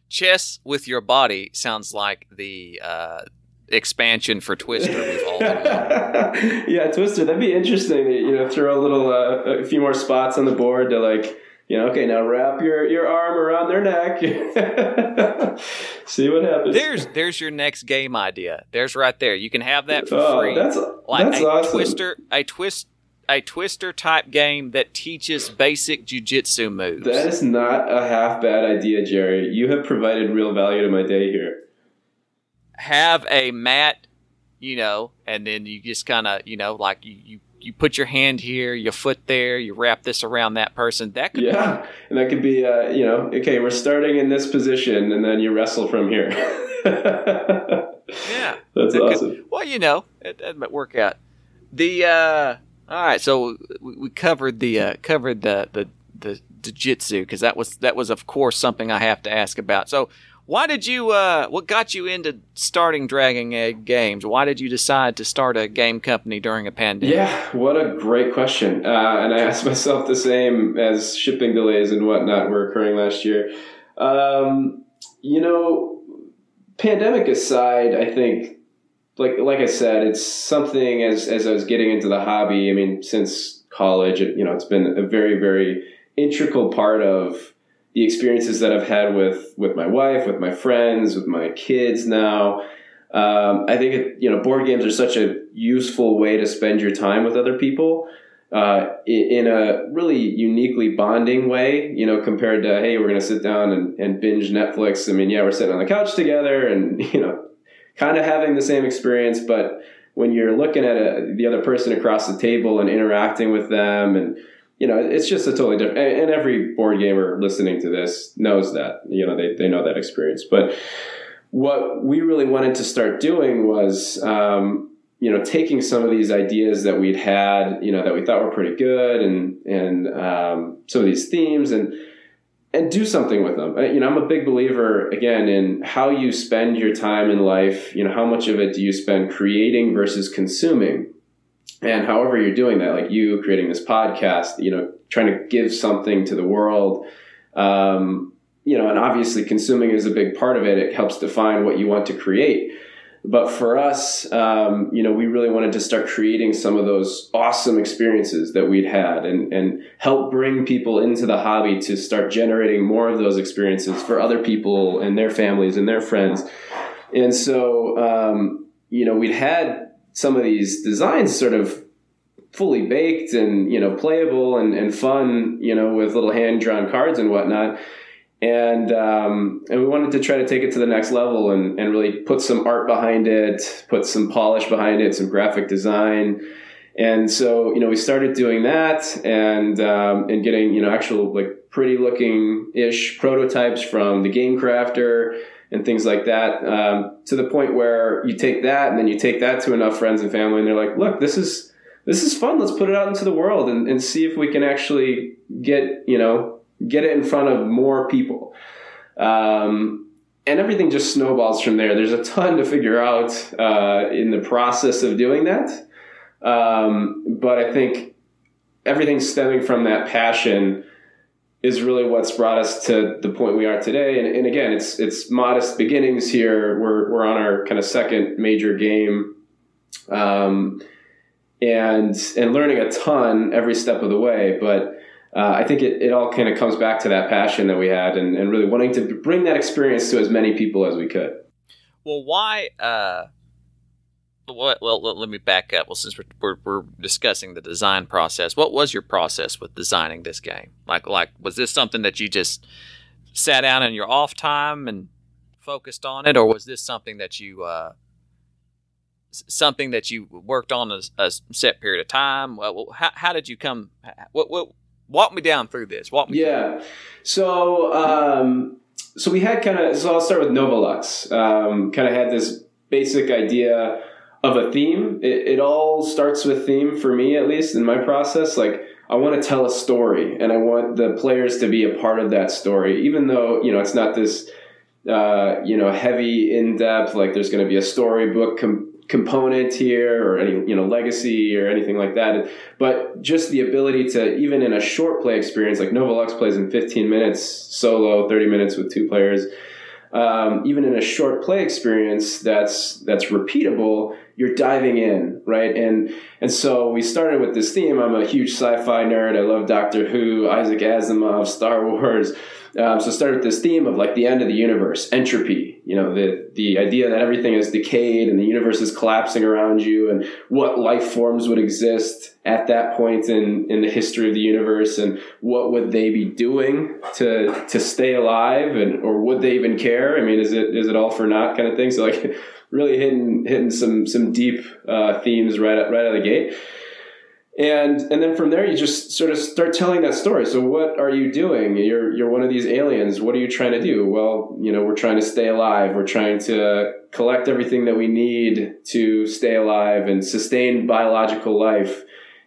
Chess with your body sounds like the uh, expansion for Twister we've all <laughs>
yeah, Twister. That'd be interesting. You know, throw a little, uh, a few more spots on the board to like, you know, okay, now wrap your your arm around their neck. <laughs> See what happens.
There's there's your next game idea. There's right there. You can have that for
Oh,
free.
that's-
like
that's
a
awesome.
twister, a twist, a twister type game that teaches basic jujitsu moves.
That is not a half bad idea, Jerry. You have provided real value to my day here.
have a mat, you know, and then you just kind of, you know, like you, you you put your hand here, your foot there, you wrap this around that person. That could
Yeah, and that could be, uh, you know, okay, we're starting in this position, and then you wrestle from here.
yeah. <laughs>
That's
That could-
awesome.
well, you know, it, that might work out. The uh all right, so we, we covered the uh covered the the the jiu-jitsu because that was that was of course something I have to ask about. So why did you uh what got you into starting Dragon Egg Games? Why did you decide to start a game company during a pandemic?
Yeah, what a great question. Uh, and I asked myself the same as shipping delays and whatnot were occurring last year. Um, you know, pandemic aside, I think, like like I said, it's something as as I was getting into the hobby. I mean, since college, you know, it's been a very very integral part of the experiences that I've had with with my wife, with my friends, with my kids now. Um, I think it, you know board games are such a useful way to spend your time with other people uh, in, in a really uniquely bonding way. You know, compared to hey, we're going to sit down and, and binge Netflix. I mean, yeah, we're sitting on the couch together, and <laughs> you know, kind of having the same experience, but when you're looking at a, the other person across the table and interacting with them and you know it's just a totally different and every board gamer listening to this knows that you know they, they know that experience but what we really wanted to start doing was um, you know taking some of these ideas that we'd had you know that we thought were pretty good and and um, some of these themes and and do something with them. You know, I'm a big believer again in how you spend your time in life. You know, how much of it do you spend creating versus consuming? And however you're doing that, like you creating this podcast, you know, trying to give something to the world, um, you know, and obviously consuming is a big part of it. It helps define what you want to create. But for us, um, you know, we really wanted to start creating some of those awesome experiences that we'd had and, and help bring people into the hobby to start generating more of those experiences for other people and their families and their friends. And so, um, you know, we'd had some of these designs sort of fully baked and you know playable and, and fun you know with little hand drawn cards and whatnot. And um, and we wanted to try to take it to the next level and, and really put some art behind it put some polish behind it some graphic design. And so you know we started doing that and um, and getting you know actual like pretty looking ish prototypes from the game crafter and things like that um, to the point where you take that and then you take that to enough friends and family and they're like look this is this is fun. Let's put it out into the world and, and see if we can actually get you know get it in front of more people. Um, and everything just snowballs from there. There's a ton to figure out uh, in the process of doing that. Um, but i think everything stemming from that passion is really what's brought us to the point we are today. And, and again, it's it's modest beginnings here. We're we're on our kind of second major game, um, and and learning a ton every step of the way. But uh, I think it, it all kind of comes back to that passion that we had, and, and really wanting to bring that experience to as many people as we could.
Well, why? Uh, what, well, let me back up. Well, since we're, we're, we're, discussing the design process, what was your process with designing this game? Like, like was this something that you just sat down in your off time and focused on it, or was this something that you uh, something that you worked on a, a set period of time? Well, how, how did you come? What, what walk me down through this? Walk me.
Yeah. So, um, so we had kind of. So I'll start with Novolux. Um, kind of had this basic idea of a theme. It, it all starts with theme for me, at least in my process. Like I want to tell a story, and I want the players to be a part of that story, even though you know it's not this uh, you know heavy in depth. Like there's going to be a storybook com- component here, or any you know legacy or anything like that. But just the ability to even in a short play experience, like Novolux plays in 15 minutes solo, 30 minutes with two players um, even in a short play experience that's that's repeatable, you're diving in, right? And and so we started with this theme. I'm a huge sci-fi nerd. I love Doctor Who, Isaac Asimov, Star <laughs> Wars. Um, so started with this theme of like the end of the universe, entropy. You know, the the idea that everything is decayed and the universe is collapsing around you, and what life forms would exist at that point in in the history of the universe, and what would they be doing to to stay alive, and or would they even care? I mean, is it is it all for naught kind of thing? So like, <laughs> really hitting hitting some some deep uh, themes right right out of the gate and and then from there you just sort of start telling that story. So what are you doing? You're you're one of these aliens. What are you trying to do? Well you know we're trying to stay alive. We're trying to collect everything that we need to stay alive and sustain biological life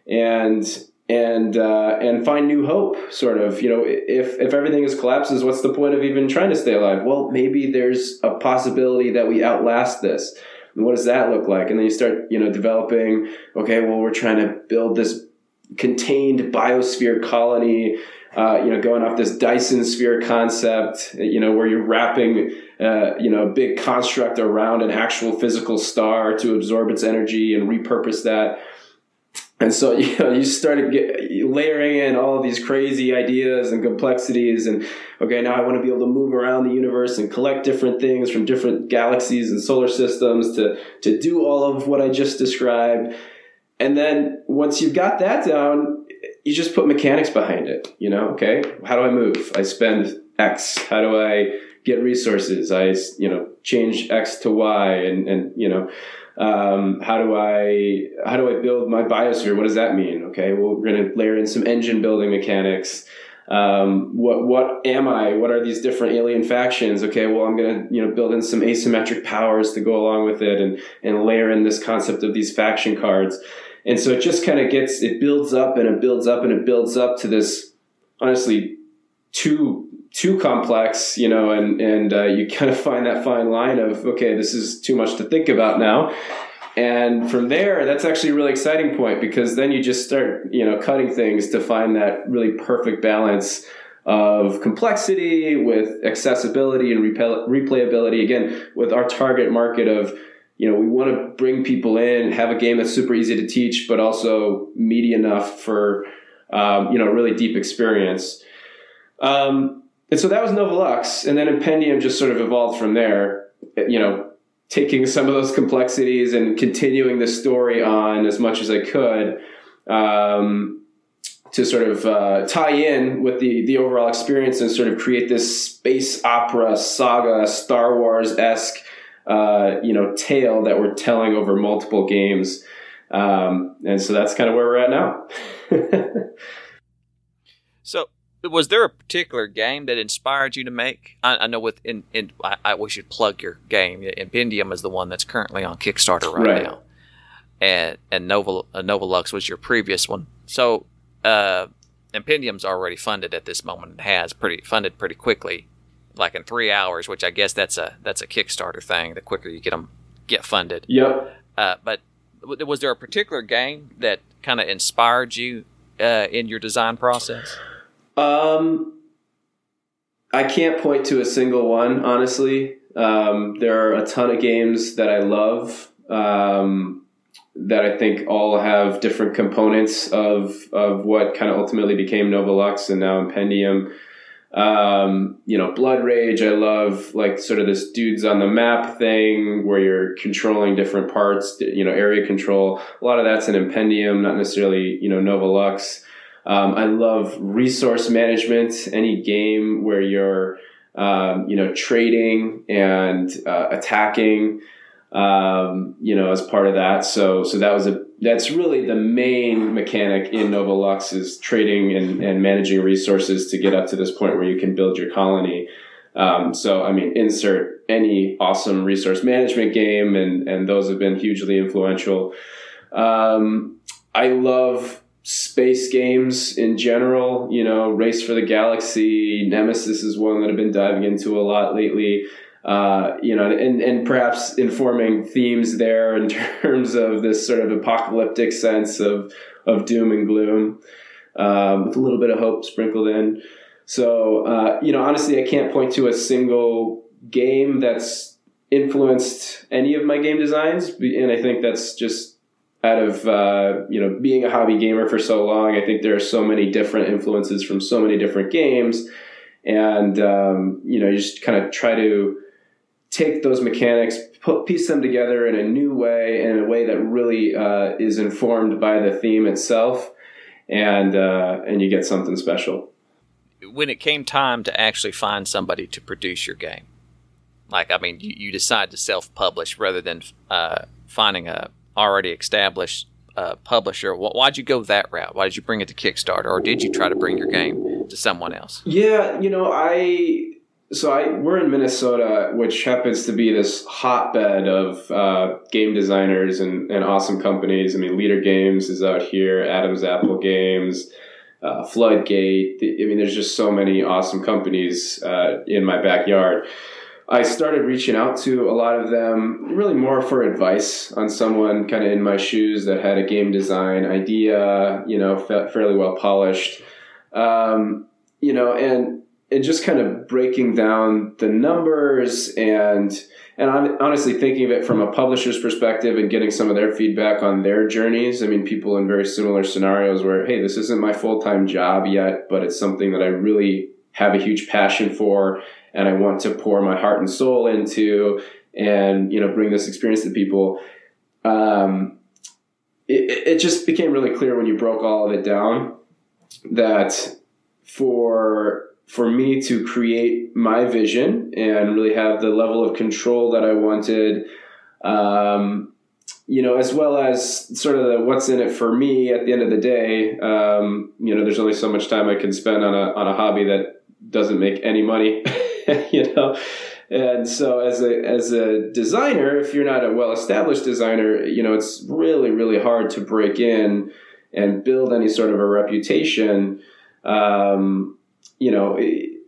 and and uh, and find new hope sort of. You know if if everything is collapses what's the point of even trying to stay alive? Well maybe there's a possibility that we outlast this and what does that look like? And then you start, you know, developing, okay, well, we're trying to build this contained biosphere colony, uh, you know, going off this Dyson sphere concept, you know, where you're wrapping, uh, you know, a big construct around an actual physical star to absorb its energy and repurpose that and so <laughs> you know you started get, layering in all these crazy ideas and complexities and okay now i want to be able to move around the universe and collect different things from different galaxies and solar systems to to do all of what i just described. And then once you've got that down you just put mechanics behind it you know okay? How do i move? I spend x. How do i get resources? I you know change x to y and and you know um, how do I how do I build my biosphere? What does that mean? Okay, well we're going to layer in some engine building mechanics. Um, what what am I? What are these different alien factions? Okay, well I'm going to you know build in some asymmetric powers to go along with it, and and layer in this concept of these faction cards. And so it just kind of gets it builds up and it builds up and it builds up to this honestly two too complex, you know, and and uh, you kind of find that fine line of okay, this is too much to think about now. And from there, that's actually a really exciting point because then you just start, you know, cutting things to find that really perfect balance of complexity with accessibility and replayability. Again, with our target market of, you know, we want to bring people in, have a game that's super easy to teach, but also meaty enough for, um, you know, really deep experience. Um, and so that was Novolux, and then Impendium just sort of evolved from there. You know, taking some of those complexities and continuing the story on as much as I could. um, to sort of uh, tie in with the the overall experience and sort of create this space opera saga, Star Wars esque, uh, you know, tale that we're telling over multiple games. Um, and so that's kind of where we're at now. <laughs>
Was there a particular game that inspired you to make? I, I know with in, in I, I we should plug your game. Impendium is the one that's currently on Kickstarter right,
Right.
now, and and Nova uh, Novolux was your previous one. So, uh, Impendium's already funded at this moment. It has pretty funded pretty quickly, like in three hours, which I guess that's a that's a Kickstarter thing. The quicker you get them get funded,
yep.
uh, but was there a particular game that kind of inspired you uh, in your design process?
Um, I can't point to a single one, honestly. Um, there are a ton of games that I love um, that I think all have different components of of what kind of ultimately became Novolux and now Impendium. Um, you know, Blood Rage, I love like sort of this dudes on the map thing where you're controlling different parts, you know, area control. A lot of that's an Impendium, not necessarily, you know, Novolux. Um, I love resource management. Any game where you're, um, you know, trading and uh, attacking, um, you know, as part of that. So, so that was a that's really the main mechanic in Novolux is trading and, and managing resources to get up to this point where you can build your colony. Um, so, I mean, insert any awesome resource management game, and and those have been hugely influential. Um, I love space games in general. You know, Race for the Galaxy, Nemesis is one that I've been diving into a lot lately. Uh, you know, and, and perhaps informing themes there in <laughs> terms of this sort of apocalyptic sense of, of doom and gloom, um, with a little bit of hope sprinkled in. So, uh, you know, honestly, I can't point to a single game that's influenced any of my game designs. And I think that's just out of, uh, you know, being a hobby gamer for so long. I think there are so many different influences from so many different games. And, um, you know, you just kind of try to take those mechanics, put, piece them together in a new way, in a way that really uh, is informed by the theme itself. And, uh, and you get something special.
when it came time to actually find somebody to produce your game, like I mean, you, you decide to self-publish rather than uh, finding a already established uh, publisher. Why'd you go that route? Why did you bring it to Kickstarter, or did you try to bring your game to someone else?
Yeah, you know, I so I we're in Minnesota, which happens to be this hotbed of uh, game designers and, and awesome companies. I mean, Leder Games is out here, Adams Apple Games, uh, Floodgate. I mean, there's just so many awesome companies uh, in my backyard. I started reaching out to a lot of them, really more for advice on someone kind of in my shoes that had a game design idea, you know, fa- fairly well polished, um, you know, and and just kind of breaking down the numbers and and hon- honestly thinking of it from a publisher's perspective and getting some of their feedback on their journeys. I mean, people in very similar scenarios where, hey, this isn't my full time job yet, but it's something that I really have a huge passion for and I want to pour my heart and soul into and you know bring this experience to people. Um, it, it just became really clear when you broke all of it down that for for me to create my vision and really have the level of control that I wanted, um, you know, as well as sort of the what's in it for me at the end of the day. Um, you know, there's only so much time I can spend on a on a hobby that doesn't make any money, <laughs> <laughs> you know. And so, as a as a designer, if you're not a well established designer, you know it's really really hard to break in and build any sort of a reputation. Um, you know,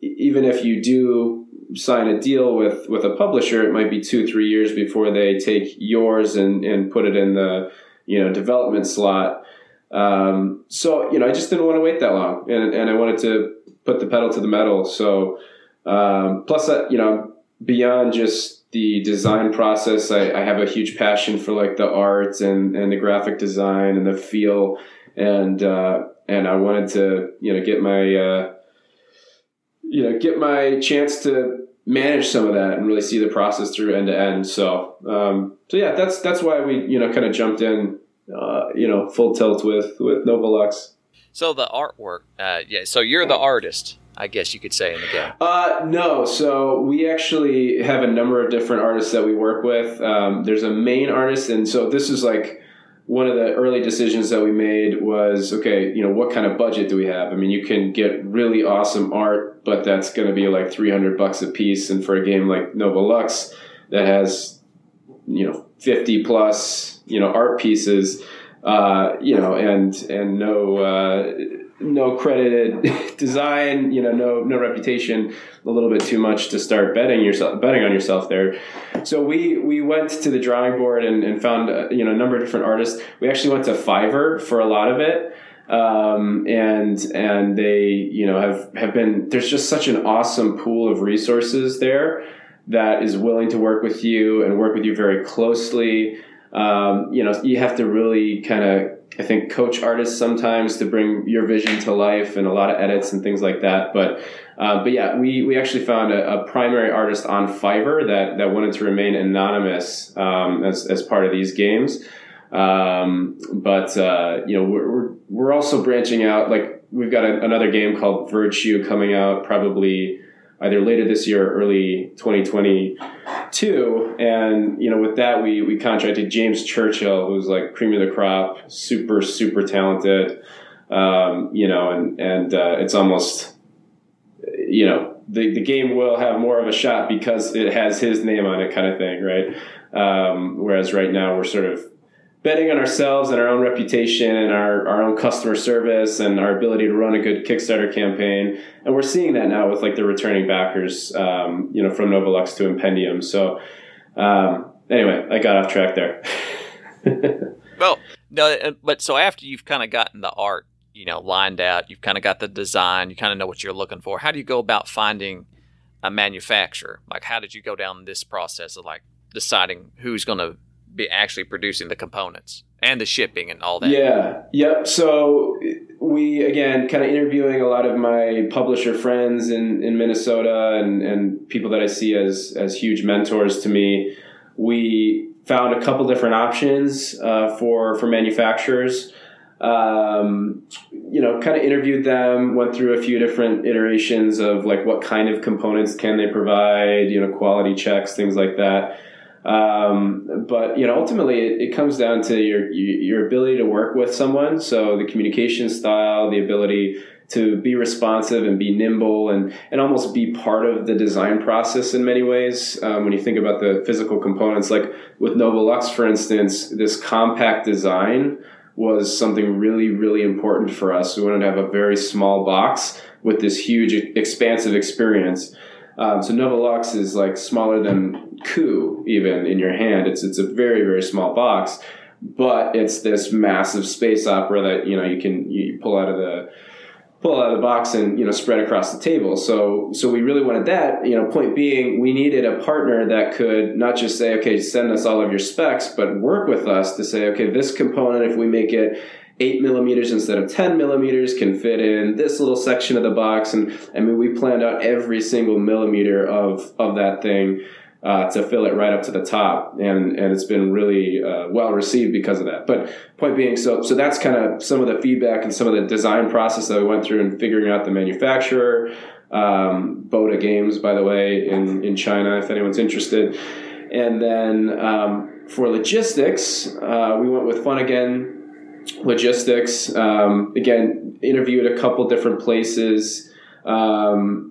even if you do sign a deal with with a publisher, it might be two three years before they take yours and and put it in the you know development slot. Um, so you know, I just didn't want to wait that long, and and I wanted to put the pedal to the metal. So um, plus, uh, you know, beyond just the design process, I, I have a huge passion for like the art and and the graphic design and the feel, and uh, and I wanted to you know get my uh, you know get my chance to manage some of that and really see the process through end to end. So um, so yeah, that's that's why we you know kind of jumped in uh, you know, full tilt with with Novolux.
So the artwork, uh, yeah. So you're the artist, I guess you could say in the game.
Uh, no. So we actually have a number of different artists that we work with. Um, there's a main artist, and so this is like one of the early decisions that we made was okay, you know, what kind of budget do we have? I mean, you can get really awesome art, but that's going to be like 300 bucks a piece. And for a game like Novolux that has, you know, 50 plus, you know, art pieces, uh, you know, and, and no, uh, no credited <laughs> design, you know, no no reputation, a little bit too much to start betting yourself betting on yourself there. So we we went to the drawing board and, and found uh, you know a number of different artists. We actually went to Fiverr for a lot of it. Um, and and they you know have have been there's just such an awesome pool of resources there that is willing to work with you and work with you very closely. Um, you know, you have to really kind of I think coach artists sometimes to bring your vision to life and a lot of edits and things like that. But uh, but yeah, we, we actually found a, a, primary artist on Fiverr that, that wanted to remain anonymous um, as, as part of these games. Um, but uh, you know we're, we're, we're also branching out. Like we've got a, another game called Virtue coming out probably either later this year or early 2022. And, you know, with that, we, we contracted James Churchill, who's like cream of the crop, super, super talented. Um, you know, and, and uh, it's almost, you know, the, the game will have more of a shot because it has his name on it kind of thing, right? Um, whereas right now we're sort of betting on ourselves and our own reputation and our, our own customer service and our ability to run a good Kickstarter campaign. And we're seeing that now with like the returning backers, um, you know, from Novolux to Impendium. So, um, anyway, I got off track there. <laughs>
well, no, but so after you've kind of gotten the art, you know, lined out, you've kind of got the design, you kind of know what you're looking for. How do you go about finding a manufacturer? Like, how did you go down this process of like deciding who's going to be actually producing the components and the shipping and all that.
Yeah. Yep. So we again kind of interviewing a lot of my publisher friends in, in Minnesota and, and people that I see as as huge mentors to me. We found a couple different options uh, for for manufacturers. Um, you know, kind of interviewed them, went through a few different iterations of like what kind of components can they provide, you know, quality checks, things like that um, but you know, ultimately, it, it, comes down to your your ability to work with someone. So the communication style, the ability to be responsive and be nimble and and almost be part of the design process in many ways. Um, when you think about the physical components, like with Novolux, for instance, this compact design was something really really important for us. We wanted to have a very small box with this huge expansive experience. Um, so Novolux is like smaller than Coup, even in your hand. It's it's a very very small box, but it's this massive space opera that you know you can you pull out of the pull out of the box and you know spread across the table. So so we really wanted that. You know, point being, we needed a partner that could not just say, okay, send us all of your specs, but work with us to say, okay, this component, if we make it 8 millimeters instead of 10 millimeters can fit in this little section of the box. And i mean we planned out every single millimeter of of that thing uh, to fill it right up to the top. And and it's been really uh, well received because of that. But point being so so that's kind of some of the feedback and some of the design process that we went through in figuring out the manufacturer um, Boda Games by the way in in China if anyone's interested. And then um, for logistics uh, we went with Fun Again logistics. Um, again, interviewed a couple different places. Um,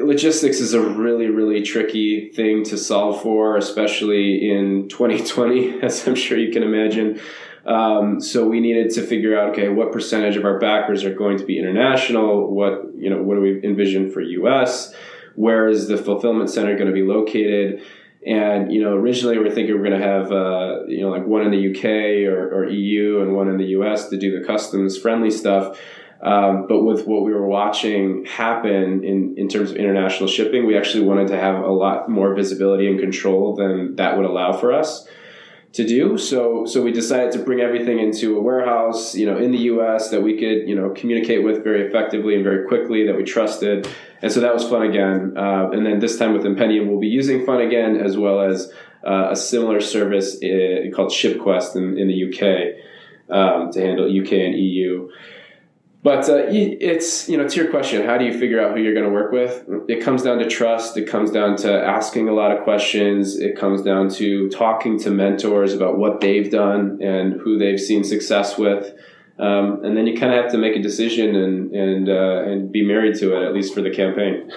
logistics is a really, really tricky thing to solve for, especially in 2020, <laughs> as I'm sure you can imagine. Um, so we needed to figure out, okay, what percentage of our backers are going to be international? What you know, what do we envision for U.S.? Where is the fulfillment center going to be located? And you know, originally we were thinking we are going to have uh, you know like one in the UK or, or, EU and one in the US to do the customs friendly stuff. Um, but with what we were watching happen in, in terms of international shipping, we actually wanted to have a lot more visibility and control than that would allow for us to do. So so we decided to bring everything into a warehouse, you know, in the U.S. that we could you know communicate with very effectively and very quickly that we trusted. And so that was fun again. Uh, and then this time with Impendium, we'll be using fun again as well as uh, a similar service uh, called ShipQuest in, in the UK um, to handle UK and EU. But uh, it's you know to your question, how do you figure out who you're going to work with? It comes down to trust. It comes down to asking a lot of questions. It comes down to talking to mentors about what they've done and who they've seen success with. Um, and then you kind of have to make a decision and and uh, and be married to it at least for the campaign.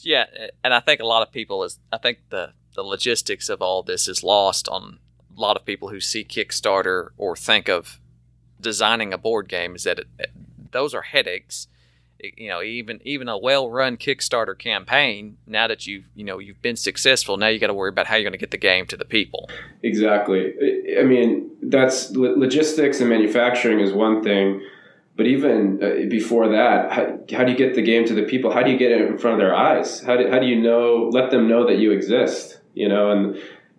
Yeah, and I think a lot of people is I think the the logistics of all this is lost on a lot of people who see Kickstarter or think of designing a board game is that it, those are headaches. You know, even even a well-run Kickstarter campaign. Now that you've you know you've been successful, now you got to worry about how you're going to get the game to the people.
Exactly. I mean, that's logistics and manufacturing is one thing, but even uh, before that, how, how do you get the game to the people? How do you get it in front of their eyes? How do, how do you know? Let them know that you exist. You know, and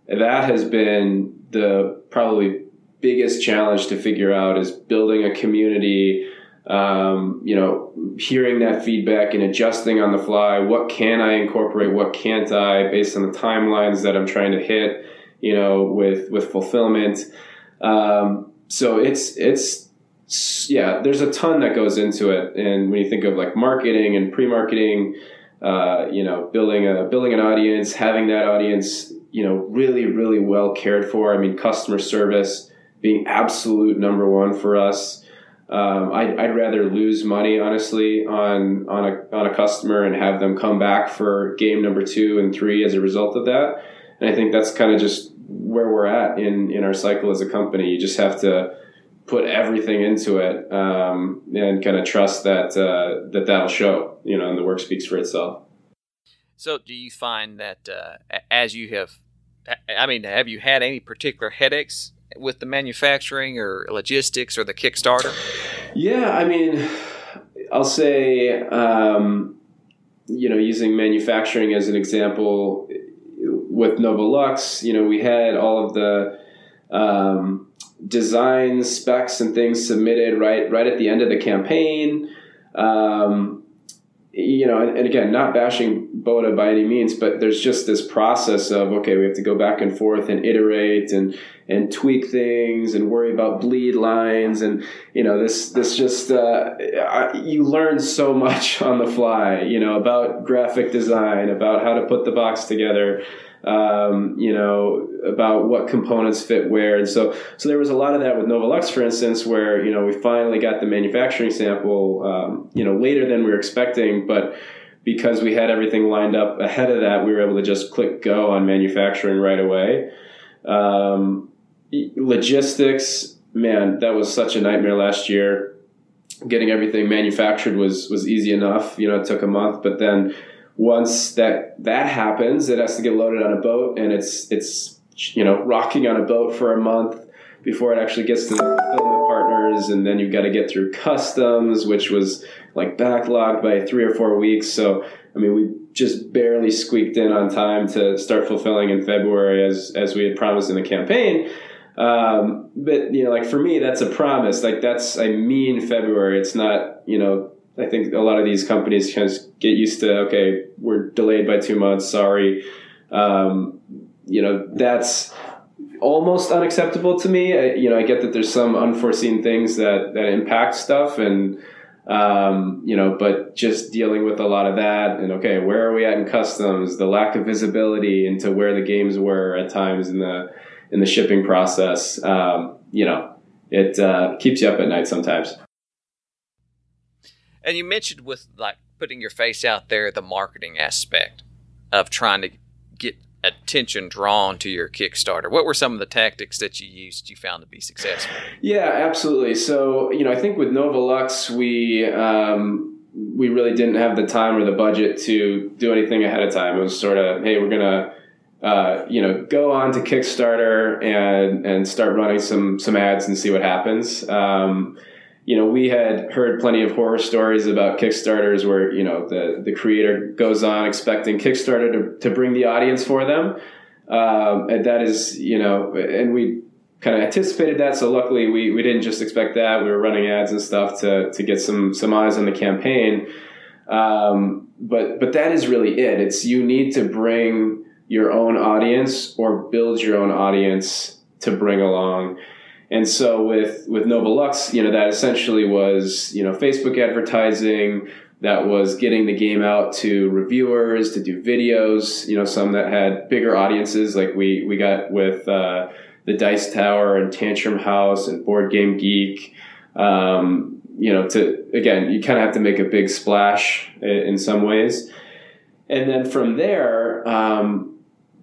that has been the probably biggest challenge to figure out is building a community um, you know hearing that feedback and adjusting on the fly. What can i incorporate? What can't i? Based on the timelines that i'm trying to hit you know with with fulfillment. Um, so it's it's yeah there's a ton that goes into it. And when you think of like marketing and pre-marketing uh, you know building a building an audience having that audience you know really really well cared for. I mean customer service being absolute number one for us. Um, I'd, I'd, rather lose money honestly on on a on a customer and have them come back for game number two and three as a result of that. And I think that's kind of just where we're at in in our cycle as a company. You just have to put everything into it um, and kind of trust that uh, that that'll show. You know, and the work speaks for itself.
So, do you find that uh, as you have, I mean, have you had any particular headaches with the manufacturing or logistics or the Kickstarter?
Yeah, I mean, I'll say, um, you know, using manufacturing as an example, with Novolux, you know, we had all of the um, design specs and things submitted right right at the end of the campaign. Um, you know, and, and, again, not bashing Boda by any means, but there's just this process of okay, we have to go back and forth and iterate and and tweak things and worry about bleed lines and you know this this just uh, you learn so much <laughs> on the fly, you know, about graphic design, about how to put the box together um, you know, about what components fit where. And so, so there was a lot of that with Novolux, for instance, where, you know, we finally got the manufacturing sample, um, you know, later than we were expecting, but because we had everything lined up ahead of that, we were able to just click go on manufacturing right away. Um, logistics, man, that was such a nightmare last year. Getting everything manufactured was was easy enough. You know, it took a month, but then once that that happens, it has to get loaded on a boat, and it's it's you know rocking on a boat for a month before it actually gets to the partners, and then you've got to get through customs, which was like backlogged by three or four weeks. So I mean, we just barely squeaked in on time to start fulfilling in February as as we had promised in the campaign. Um, but you know, like for me, that's a promise. Like that's I mean February. It's not you know I think a lot of these companies kind of get used to okay, we're delayed by two months. Sorry, um, you know that's almost unacceptable to me. I, you know, I get that there's some unforeseen things that that impact stuff, and um, you know, but just dealing with a lot of that, and okay, where are we at in customs? The lack of visibility into where the games were at times in the in the shipping process. Um, you know, it uh, keeps you up at night sometimes.
And you mentioned with like putting your face out there, the marketing aspect of trying to get attention drawn to your Kickstarter. What were some of the tactics that you used you found to be successful?
Yeah, absolutely. So, you know, I think with Novolux, we, um, we really didn't have the time or the budget to do anything ahead of time. It was sort of, hey, we're going to, uh, you know, go on to Kickstarter and, and start running some, some ads and see what happens. Um, you know, we had heard plenty of horror stories about Kickstarters where, you know, the, the creator goes on expecting Kickstarter to, to bring the audience for them. Um, and that is, you know, and we kind of anticipated that. So luckily we, we didn't just expect that. We were running ads and stuff to, to get some, some eyes on the campaign. Um, but, but that is really it. It's, you need to bring, your own audience or build your own audience to bring along. And so with with Novolux, you know, that essentially was, you know, Facebook advertising, that was getting the game out to reviewers to do videos, you know, some that had bigger audiences like we we got with uh, the Dice Tower and Tantrum House and Board Game Geek. Um, you know, to again, you kind of have to make a big splash in, in some ways. And then from there, um,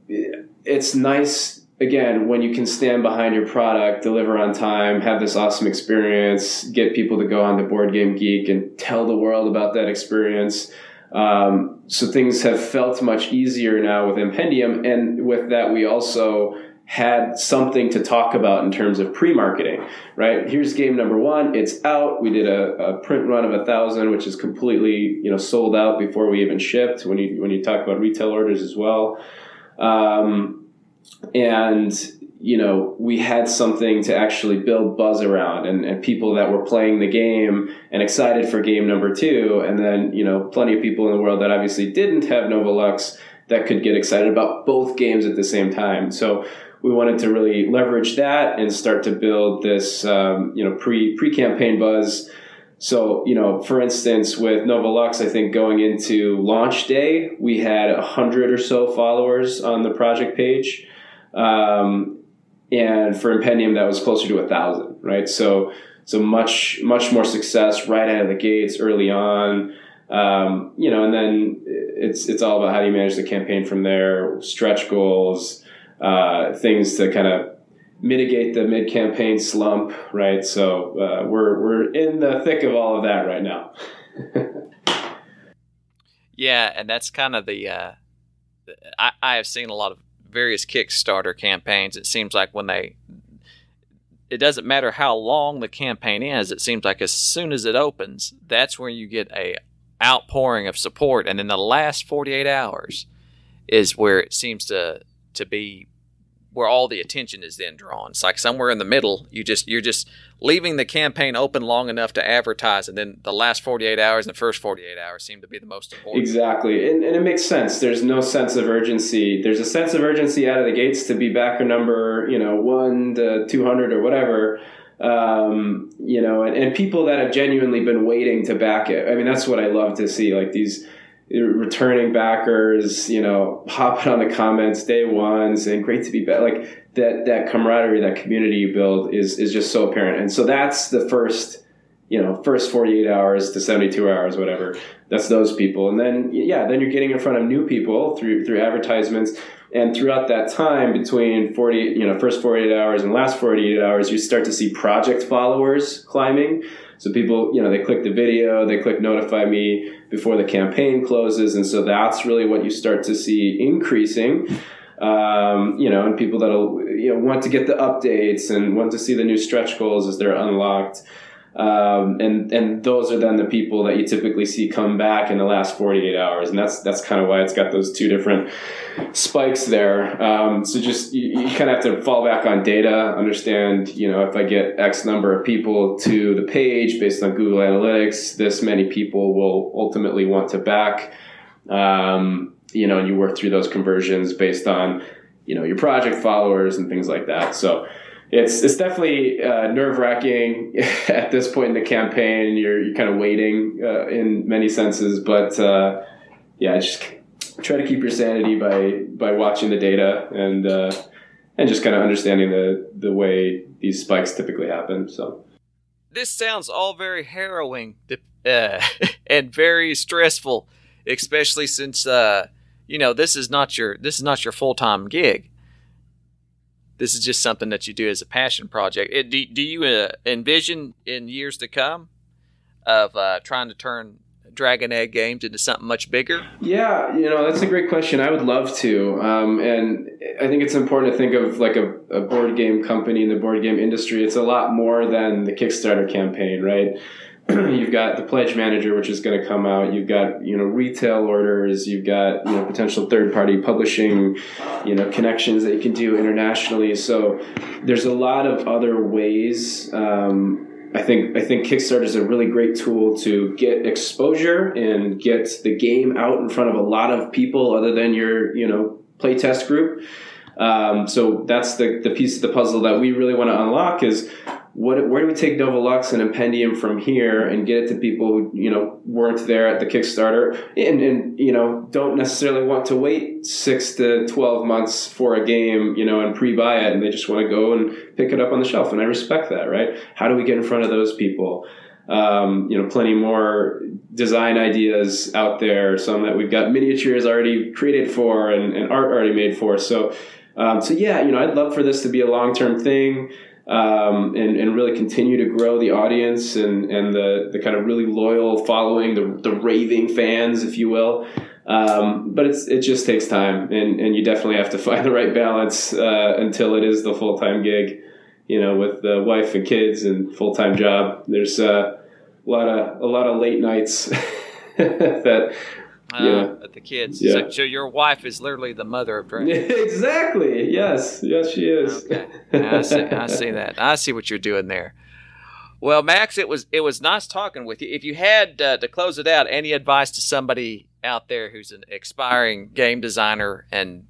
it's nice again when you can stand behind your product, deliver on time, have this awesome experience, get people to go on the Board Game Geek and tell the world about that experience. Um, so things have felt much easier now with Impendium, and with that, we also had something to talk about in terms of pre-marketing, right? Here's game number one. It's out. We did a, a, print run of a thousand, which is completely, you know, sold out before we even shipped. When you when you talk about retail orders as well, um, and you know, we had something to actually build buzz around and, and people that were playing the game and excited for game number two. And then, you know, plenty of people in the world that obviously didn't have Novolux that could get excited about both games at the same time. So we wanted to really leverage that and start to build this, um, you know, pre pre campaign buzz. So, you know, for instance, with Novolux, I think going into launch day, we had a hundred or so followers on the project page, um, and for Impendium, that was closer to a thousand, right? So, so much much more success right out of the gates early on. Um, you know, and then it's it's all about how do you manage the campaign from there, stretch goals uh, things to kind of mitigate the mid campaign slump, right? So uh, we're we're in the thick of all of that right now. <laughs>
yeah, and that's kind of the. Uh, I, I have seen a lot of various Kickstarter campaigns. It seems like when they, it doesn't matter how long the campaign is. It seems like as soon as it opens, that's when you get a outpouring of support, and then the last forty eight hours is where it seems to to be where all the attention is then drawn. It's like somewhere in the middle. You just you're just leaving the campaign open long enough to advertise, and then the last 48 hours and the first 48 hours seem to be the most important.
Exactly, and, and it makes sense. There's no sense of urgency. There's a sense of urgency out of the gates to be backer number, you know, one to 200 or whatever. Um, you know, and, and people that have genuinely been waiting to back it. I mean, that's what I love to see. Like these returning backers, you know, hopping on the comments day one, saying great to be back. Like that that camaraderie, that community you build is is just so apparent. And so that's the first, you know, first 48 hours to 72 hours, whatever. That's those people. And then yeah, then you're getting in front of new people through through advertisements. And throughout that time between 40, you know, first 48 hours and last 48 hours, you start to see project followers climbing. So people, you know, they click the video, they click notify me before the campaign closes, and so that's really what you start to see increasing. Um, you know, and people that'll you know want to get the updates and want to see the new stretch goals as they're unlocked. Um, and and those are then the people that you typically see come back in the last 48 hours. And that's that's kind of why it's got those two different spikes there. Um, so just you, you kind of have to fall back on data understand you know if i get x number of people to the page based on google analytics this many people will ultimately want to back. Um, you know and you work through those conversions based on you know your project followers and things like that. So it's it's definitely uh, nerve wracking <laughs> at this point in the campaign. You're you're kind of waiting uh, in many senses, but uh, yeah, just try to keep your sanity by by watching the data and uh, and just kind of understanding the the way these spikes typically happen. So
this sounds all very harrowing uh, <laughs> and very stressful, especially since uh, you know this is not your this is not your full time gig this is just something that you do as a passion project. It, do, do you uh, envision in years to come of uh, trying to turn Dragon Egg games into something much bigger?
Yeah, you know that's a great question. I would love to, um, and I think it's important to think of like a, a board game company in the board game industry. It's a lot more than the Kickstarter campaign, right? <clears throat> you've got the pledge manager which is going to come out. You've got you know retail orders. You've got you know potential third party publishing you know connections that you can do internationally. So there's a lot of other ways. Um, I think I think Kickstarter is a really great tool to get exposure and get the game out in front of a lot of people other than your you know playtest group. Um, so that's the, the piece of the puzzle that we really want to unlock is what, where do we take Novolux and Impendium from here and get it to people who, you know, weren't there at the Kickstarter and, and, you know, don't necessarily want to wait six to 12 months for a game, you know, and pre-buy it and they just want to go and pick it up on the shelf. And I respect that, right? How do we get in front of those people? Um, you know, plenty more design ideas out there, some that we've got miniatures already created for and, and art already made for. So, um, so yeah, you know, I'd love for this to be a long term thing. Um, and, and really continue to grow the audience and, and the, the kind of really loyal following, the, the raving fans, if you will. Um, but it's, it just takes time, and, and you definitely have to <laughs> find the right balance uh, until it is the full time gig. You know, with the wife and kids and full time job, there's uh, a lot of a lot of late nights <laughs> that
Uh,
Yeah.
At the kids.
Yeah.
So, so your wife is literally the mother of dragons. <laughs>
exactly. Yes. Yes, she is.
Okay. I see. I see that. I see what you're doing there. Well, Max, it was it was nice talking with you. If you had uh, to close it out, any advice to somebody out there who's an aspiring game designer and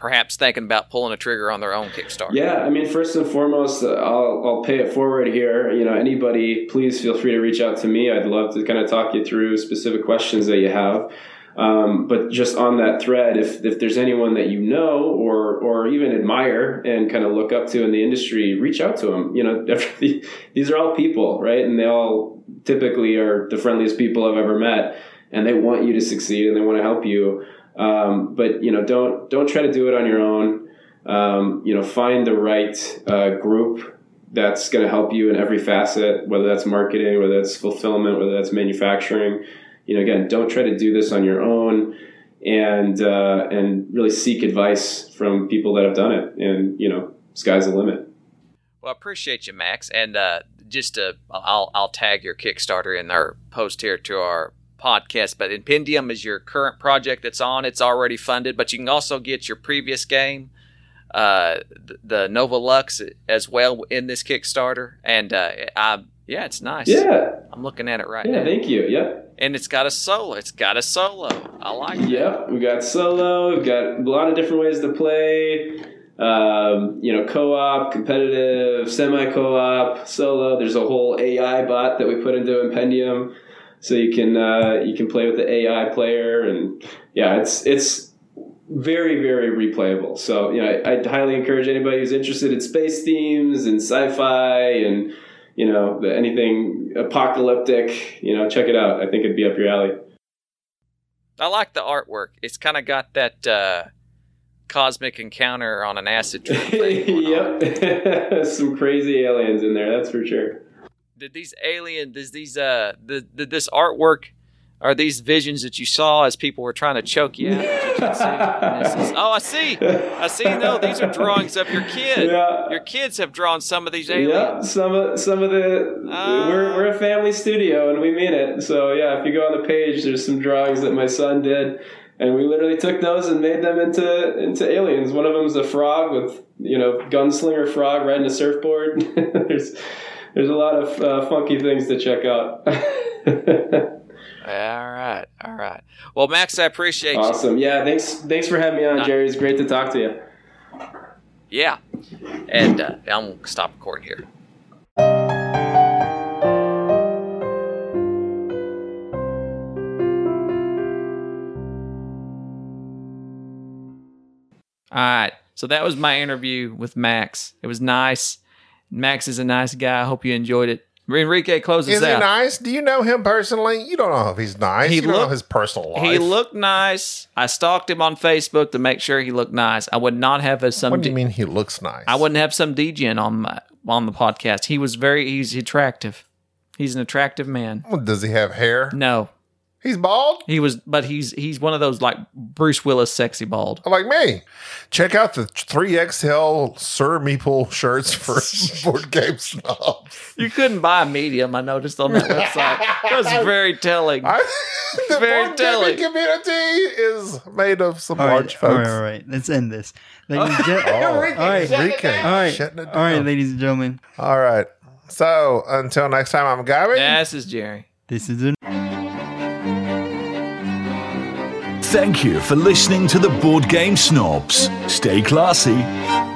perhaps thinking about pulling a trigger on their own Kickstarter?
Yeah, I mean, first and foremost, uh, I'll, I'll pay it forward here. You know, anybody, please feel free to reach out to me. I'd love to kind of talk you through specific questions that you have. Um, but just on that thread, if, if there's anyone that you know or or even admire and kind of look up to in the industry, reach out to them. You know, <laughs> these are all people, right? And they all typically are the friendliest people I've ever met, and they want you to succeed and they want to help you. Um, but you know, don't don't try to do it on your own. Um, you know, find the right uh, group that's going to help you in every facet, whether that's marketing, whether that's fulfillment, whether that's manufacturing. You know, again, don't try to do this on your own, and uh, and really seek advice from people that have done it. And you know, sky's the limit.
Well, I appreciate you, Max. And uh, just to, I'll I'll tag your Kickstarter in our post here to our podcast. But Impendium is your current project that's on. It's already funded, but you can also get your previous game, uh, the, Novolux, as well in this Kickstarter. And uh, I, yeah, it's nice.
Yeah,
I'm looking at it right
yeah.
now,
Thank you. Yep.
and it's got a solo. It's got a solo. I like it.
Yep. We got solo. We've got a lot of different ways to play. Um, you know, co-op, competitive, semi-co-op, solo. There's a whole AI bot that we put into Impendium, so you can uh, you can play with the AI player, and yeah, it's it's very very replayable. So you know, I, I'd highly encourage anybody who's interested in space themes and sci-fi and you know anything apocalyptic. You know, check it out. I think it'd be up your alley.
I like the artwork. It's kind of got that uh, cosmic encounter on an acid trip. <laughs>
yep, <laughs> some crazy aliens in there. That's for sure.
Did these alien does these uh the, did this artwork are these visions that you saw as people were trying to choke you out <laughs> you could see? And this is- oh i see i see no these are drawings of your kid
Yeah.
your kids have drawn some of these
Yeah,
aliens
some of some of the
Ah.
we're we're a family studio and we mean it. So yeah, if you go on the page, there's some drawings that my son did, and we literally took those and made them into into aliens. One of them's a frog with you know gunslinger frog riding a surfboard. <laughs> there's there's a lot of uh, funky things to check out. <laughs>
all right all right well max i appreciate you
awesome. Yeah, thanks thanks for having me on, Jerry. It's great to talk to you.
yeah and uh, i'm gonna stop recording here All right. So that was my interview with Max. It was nice. Max is a nice guy. I hope you enjoyed it. Enrique, close us
Is he
out.
nice? Do you know him personally? You don't know if he's nice.
He
you don't know
looked-
his personal life.
He looked nice. I stalked him on Facebook to make sure he looked nice. I would not have a some.
What do you
D-
mean he looks nice?
I wouldn't have some degen on my on the podcast. He was very he's attractive. He's an attractive man.
Well, Does he have hair?
No,
He's bald?
he was, but he's he's one of those like Bruce Willis, sexy bald.
Like me. Check out the 3XL Sir Meeple shirts for <laughs> board game snobs.
You couldn't buy a medium. I noticed on that website. That's <laughs> very telling.
I, <laughs> the
Very
board
telling.
gaming community is made of some
All
large
right,
folks.
right, all right. Let's end this. Ladies and gen-
Oh,
all right, all right,
all right,
all right, ladies and gentlemen.
All right. So until next time, I'm Gabby.
This is Jerry.
This is a
Thank you for listening to the Board Game Snobs. Stay classy.